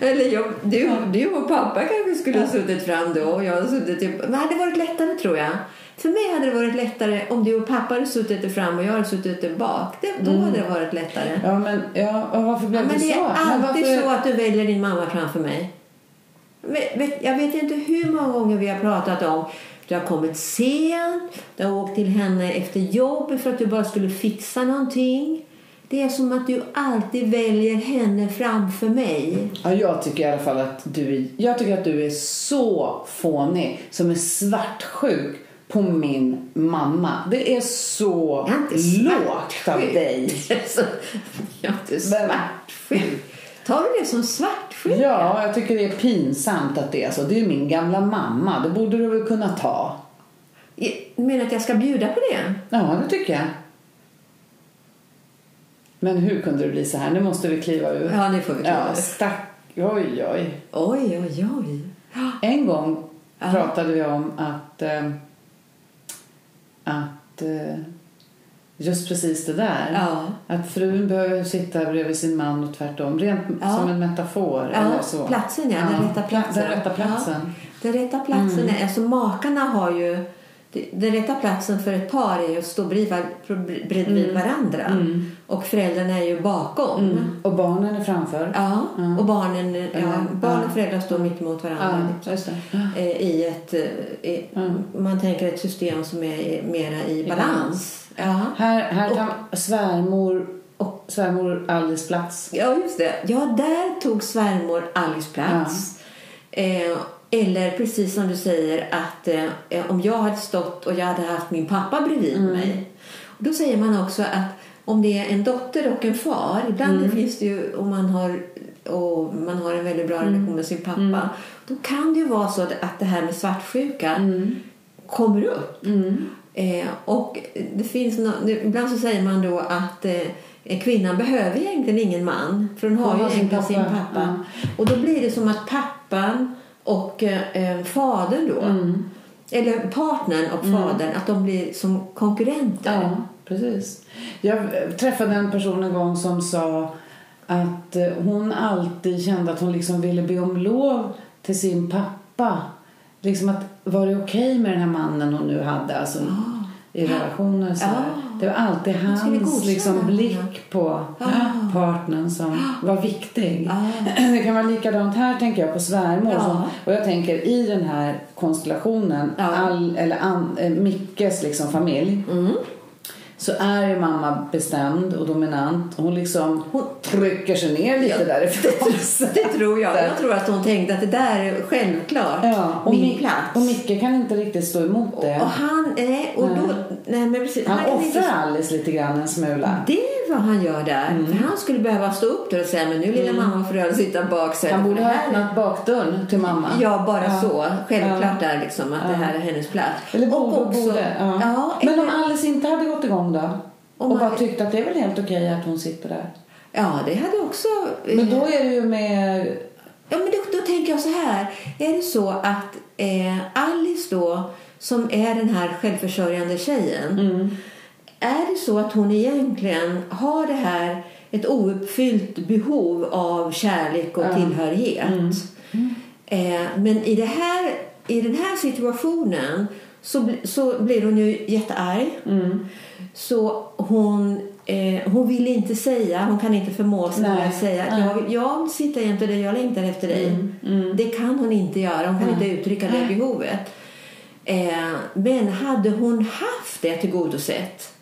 S3: Eller jag, du, du och pappa kanske skulle ha suttit fram då och jag suttit typ... Men det hade varit lättare tror jag. För mig hade det varit lättare om du och pappa hade suttit där fram och jag hade suttit där bak. Det, då hade det varit lättare.
S2: Ja, men ja, och varför
S3: Ja,
S2: blev
S3: men
S2: det
S3: det
S2: så?
S3: är
S2: Men
S3: alltid
S2: varför...
S3: så att du väljer din mamma framför mig. jag vet inte hur många gånger vi har pratat om du har kommit sent, du har åkt till henne efter jobb för att du bara skulle fixa någonting. Det är som att du alltid väljer henne framför mig.
S2: Ja, jag tycker i alla fall att du är, jag tycker att du är så fånig som är svartsjuk på min mamma. Det är så lågt av dig.
S3: Jag är inte svartsjuk. Tar du det som svartsjuka?
S2: Ja, jag tycker det är pinsamt att det är så. Det är ju min gamla mamma. Det borde du väl kunna ta.
S3: Du menar att jag ska bjuda på det?
S2: Ja, det tycker jag. Men hur kunde det bli så här? Nu måste vi kliva ur.
S3: Ja, nu får vi kliva
S2: Ja, stack. Oj, oj.
S3: Oj, oj, oj.
S2: En gång
S3: Ja.
S2: pratade vi om att, eh, att eh, just precis det där.
S3: Ja.
S2: Att frun behöver sitta bredvid sin man och tvärtom. Rent
S3: Ja.
S2: som en metafor.
S3: Ja,
S2: eller så.
S3: platsen ja, den rätta platsen.
S2: Den rätta platsen.
S3: Ja, den rätta platsen
S2: Mm.
S3: är, alltså makarna har ju, den rätta platsen för ett par är ju att stå bredvid, bredvid varandra. Och föräldrarna är ju bakom.
S2: Mm. Och barnen är framför.
S3: Ja, och barnen, ja, barn och föräldrar står mitt emot varandra. Eh, I ett, eh, i, man tänker ett system som är mera i balans.
S2: Här, här tar svärmor och svärmor Alice plats.
S3: Ja, just det. Ja, där tog svärmor Alice plats. Eh, eller precis som du säger att eh, om jag hade stått och jag hade haft min pappa bredvid mig. Och då säger man också att om det är en dotter och en far, ibland finns det ju om man har och man har en väldigt bra relation med sin pappa. Då kan det ju vara så att det här med svartsjuka kommer upp. Eh, och det finns det- ibland så säger man då att eh, kvinnan behöver egentligen ingen man. För hon har
S2: Hon
S3: ju
S2: har sin
S3: egentligen sin
S2: pappa,
S3: pappa. Och då blir det som att pappan och eh, fadern då,
S2: Mm.
S3: eller partnern och fadern, att de blir som konkurrenter.
S2: Ja, precis. Jag träffade en person en gång som sa att eh, hon alltid kände att hon liksom ville be om lov till sin pappa. Liksom att var det okej med den här mannen hon nu hade alltså, i relationen så här. Det var alltid hans liksom, blick på
S3: Ja.
S2: partnern som var viktig.
S3: Ja.
S2: Det kan vara likadant här tänker jag på svärmor. Som, och jag tänker i den här konstellationen, all, eller an, eh, Mickes liksom familj.
S3: Mm.
S2: Så är ju mamma bestämd och dominant. Hon liksom
S3: Hon-
S2: trycker sig ner lite
S3: Ja,
S2: därifrån.
S3: Det tror jag. Jag tror att hon tänkte att det där är självklart
S2: Ja, och,
S3: min
S2: Mi-
S3: plats.
S2: och Micke kan inte riktigt stå emot det.
S3: Och han, nej, och då, nej men precis.
S2: Han
S3: kan
S2: offrar
S3: inte-
S2: Alice lite grann en smula.
S3: Det vad han gör där. För han skulle behöva stå upp där och säga men nu lilla mamma får du sitta bak. så
S2: Han borde ha öppnat bakdörren till mamma.
S3: Ja, bara
S2: Ja.
S3: så. Självklart
S2: Ja.
S3: där liksom att det här är hennes plats.
S2: Eller
S3: Och
S2: borde,
S3: också-
S2: borde. Ja.
S3: Ja,
S2: Men om Alice inte hade gått igång då?
S3: Om
S2: och bara tyckte att det är väl helt okej att hon sitter där.
S3: Ja, det hade också...
S2: Men då är det ju med...
S3: Ja, men då, då tänker jag så här. Är det så att eh, Alice då, som är den här självförsörjande tjejen.
S2: Mm.
S3: Är det så att hon egentligen har det här ett ouppfyllt behov av kärlek och
S2: Ja.
S3: tillhörighet.
S2: Mm.
S3: Eh, men i, det här, i den här situationen så, så blir hon ju jättearg.
S2: Mm.
S3: Så hon, eh, hon vill inte säga, hon kan inte förmå sig
S2: Nej,
S3: att säga att jag jag sitta jämte dig, jag längtar efter dig.
S2: Mm,
S3: Det kan hon inte göra, hon kan inte uttrycka det behovet. Eh, men hade hon haft det tillgodosett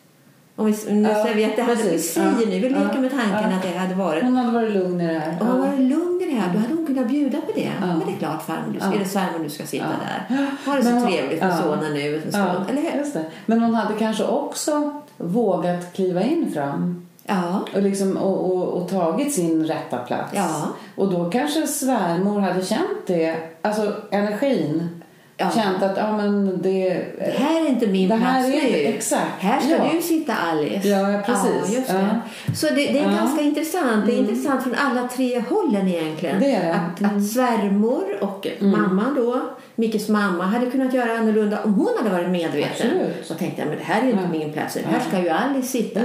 S3: om vi, nu
S2: Ja,
S3: säger vi att det hade, vi säger nu, vi leker
S2: ja,
S3: med tanken
S2: ja.
S3: att det hade varit
S2: Hon hade varit lugn i det här.
S3: om hon varit lugn i det här, då hade hon kunnat bjuda på det. Men det är klart, farmor, du ska,
S2: Ja.
S3: är det svärmor du ska sitta där. Ha det så
S2: Men
S3: trevligt med sonen nu.
S2: Ja,
S3: Eller hur?
S2: Men hon hade kanske också vågat kliva in fram
S3: Ja.
S2: och, liksom, och, och, och tagit sin rätta plats.
S3: Ja.
S2: Och då kanske svärmor hade känt det, alltså energin.
S3: Ja.
S2: Känt att ja, men det...
S3: Det här är inte min
S2: Det här
S3: plats nu.
S2: exakt.
S3: Här ska
S2: Ja.
S3: du sitta Alice.
S2: Ja, precis.
S3: Ja, det. Så det, det är.
S2: Mm.
S3: ganska intressant. Det är intressant från alla tre hållen egentligen.
S2: Det är.
S3: Att,
S2: Mm.
S3: att svärmor och mamman då, Mickes mamma, hade kunnat göra annorlunda om hon hade varit medveten.
S2: Absolut.
S3: Så tänkte jag, men det här är inte min plats. Här
S2: Ja.
S3: ska ju Alice sitta.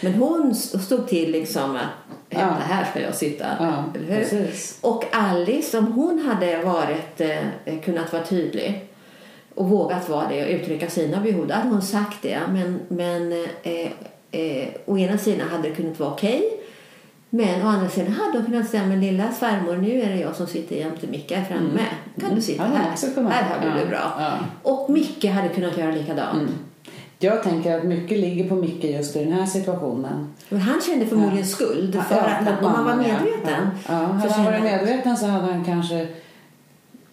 S3: Men hon stod till liksom att "Hämta, här ska jag sitta. Och Alice, om hon hade varit, eh, kunnat vara tydlig och vågat vara det och uttrycka sina behov, då hade hon sagt det. Men, men eh, eh, å ena sidan hade det kunnat vara okej. Men å andra sidan hade hon kunnat säga, men lilla svärmor, nu är det jag som sitter jämte Micke här framme. Kan du sitta
S2: Hade hon
S3: här? Här har du det bra.
S2: ja.
S3: Och Micke hade kunnat göra likadant.
S2: Jag tänker att mycket ligger på Micke just i den här situationen.
S3: Men han kände förmodligen skuld för
S2: Ja,
S3: att
S2: mot
S3: om han var
S2: ja.
S3: medveten.
S2: Ja. Ja. Hade han varit medveten så hade han kanske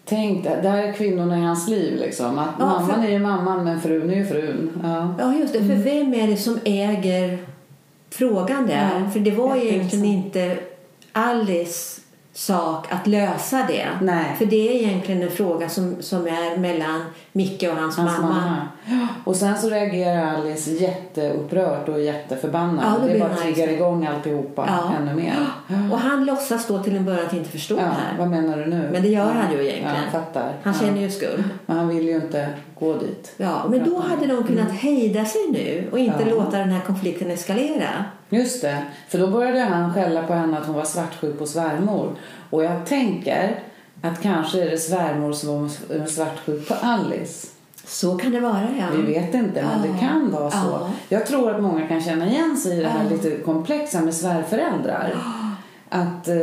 S2: tänkt att det här är kvinnorna i hans liv. Liksom. Att
S3: Ja,
S2: mamman
S3: för-
S2: är ju mamman men frun är ju frun. Ja.
S3: Ja, just det. För
S2: Mm.
S3: vem är det som äger frågan där?
S2: Ja,
S3: För det var ju egentligen inte Alice sak att lösa det.
S2: Nej.
S3: För det är egentligen en fråga som, som är mellan Micke och hans,
S2: Hans
S3: mamma.
S2: mamma. Ja, Och sen så reagerar Alice jätteupprört och jätteförbannad.
S3: Ja,
S2: det bara
S3: hon arg.
S2: triggar igång alltihopa
S3: Ja.
S2: ännu mer.
S3: Och han låtsas då till en början att inte förstå
S2: Ja,
S3: det här.
S2: vad menar du nu?
S3: Men det gör han ju
S2: Ja,
S3: egentligen.
S2: jag fattar.
S3: Han
S2: ja.
S3: känner ju skuld.
S2: Men han vill ju inte gå dit.
S3: Ja, men då hade de kunnat hejda sig nu och inte
S2: Mm. Ja.
S3: låta den här konflikten eskalera.
S2: Just det, för då började han skälla på henne att hon var svartsjuk på svärmor. Och jag tänker att kanske är det svärmor som var svartsjuk på Alice.
S3: Så kan det vara, ja.
S2: Vi vet inte, men
S3: Ja.
S2: det kan vara så.
S3: Ja.
S2: Jag tror att många kan känna igen sig i det här lite komplexa med svärföräldrar. Att eh,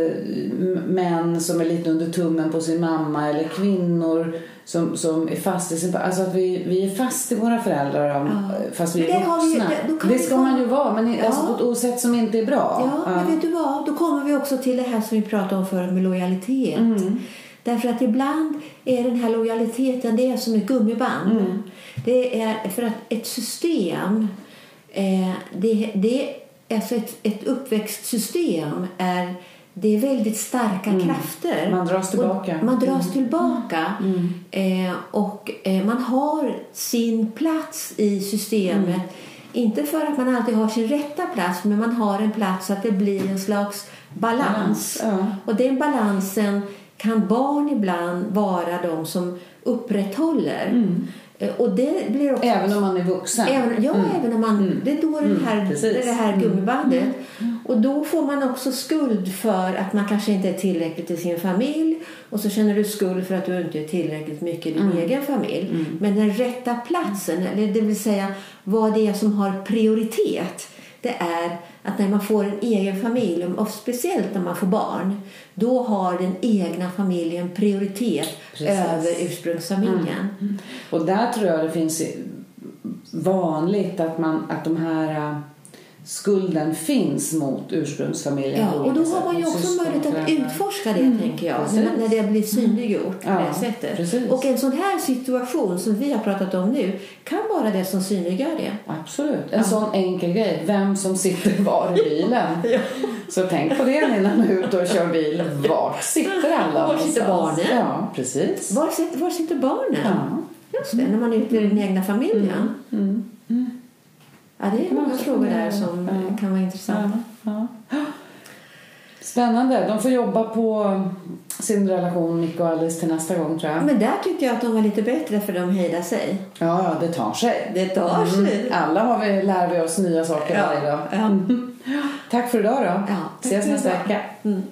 S2: män som är lite under tummen på sin mamma eller kvinnor som, som är fast i sin... Alltså att vi, vi är fast i våra föräldrar om,
S3: Ja.
S2: fast vi är
S3: det har vi
S2: vuxna.
S3: det-
S2: det ska
S3: få-
S2: man ju vara, men
S3: Ja.
S2: alltså på ett sätt som inte är bra.
S3: Ja, men vet du vad? Då kommer vi också till det här som vi pratade om förut med lojalitet.
S2: Mm.
S3: Därför att ibland är den här lojaliteten det är som ett gummiband.
S2: Mm.
S3: Det är för att ett system, eh, det, det, alltså ett, ett uppväxtsystem är det är väldigt starka krafter.
S2: Mm. Man dras tillbaka.
S3: Och man dras tillbaka. Eh, och eh, man har sin plats i systemet.
S2: Mm.
S3: Inte för att man alltid har sin rätta plats, men man har en plats så att det blir en slags balans.
S2: Balans, ja.
S3: Och den balansen kan barn ibland vara de som upprätthåller. Eh, Och det blir också...
S2: Även om man är vuxen.
S3: Även, ja, även om man... Det är då den här,
S2: precis.
S3: det, är det här gummibandet. Och då får man också skuld för att man kanske inte är tillräckligt i sin familj. Och så känner du skuld för att du inte är tillräckligt mycket i din egen familj. Men den rätta platsen, eller det vill säga vad det är som har prioritet. Det är att när man får en egen familj, och speciellt när man får barn, då har den egna familjen prioritet
S2: Precis.
S3: över ursprungsfamiljen.
S2: Och där tror jag det finns vanligt att, man, att de här äh, skulden finns mot ursprungsfamiljen.
S3: Ja, och då har man ju också möjlighet att utforska det, tänker jag. När, när det blir synliggjort på
S2: Ja,
S3: det sättet.
S2: precis.
S3: Och en sån här situation som vi har pratat om nu kan vara det som synliggör det.
S2: Absolut. En sån enkel grej. Vem som sitter var i bilen. Så tänk på det innan du är ute och kör bil. Vart sitter alla
S3: Var sitter barnen?
S2: Ja, precis.
S3: Var sitter, var sitter barnen?
S2: Ja.
S3: Just det, när man är ute i den egna familjen. Ja, det är många frågor där som
S2: Ja.
S3: kan vara intressanta.
S2: Ja. Ja. Spännande. De får jobba på sin relation, Nick och Alice, till nästa gång tror jag.
S3: Men där tyckte jag att de var lite bättre för de hejdade sig.
S2: Ja, ja, det tar sig.
S3: Det tar sig.
S2: Alla har vi, lär vi oss nya saker varje dag.
S3: ja.
S2: Tack för idag då.
S3: Ja,
S2: Ses nästa vecka.
S3: Mm.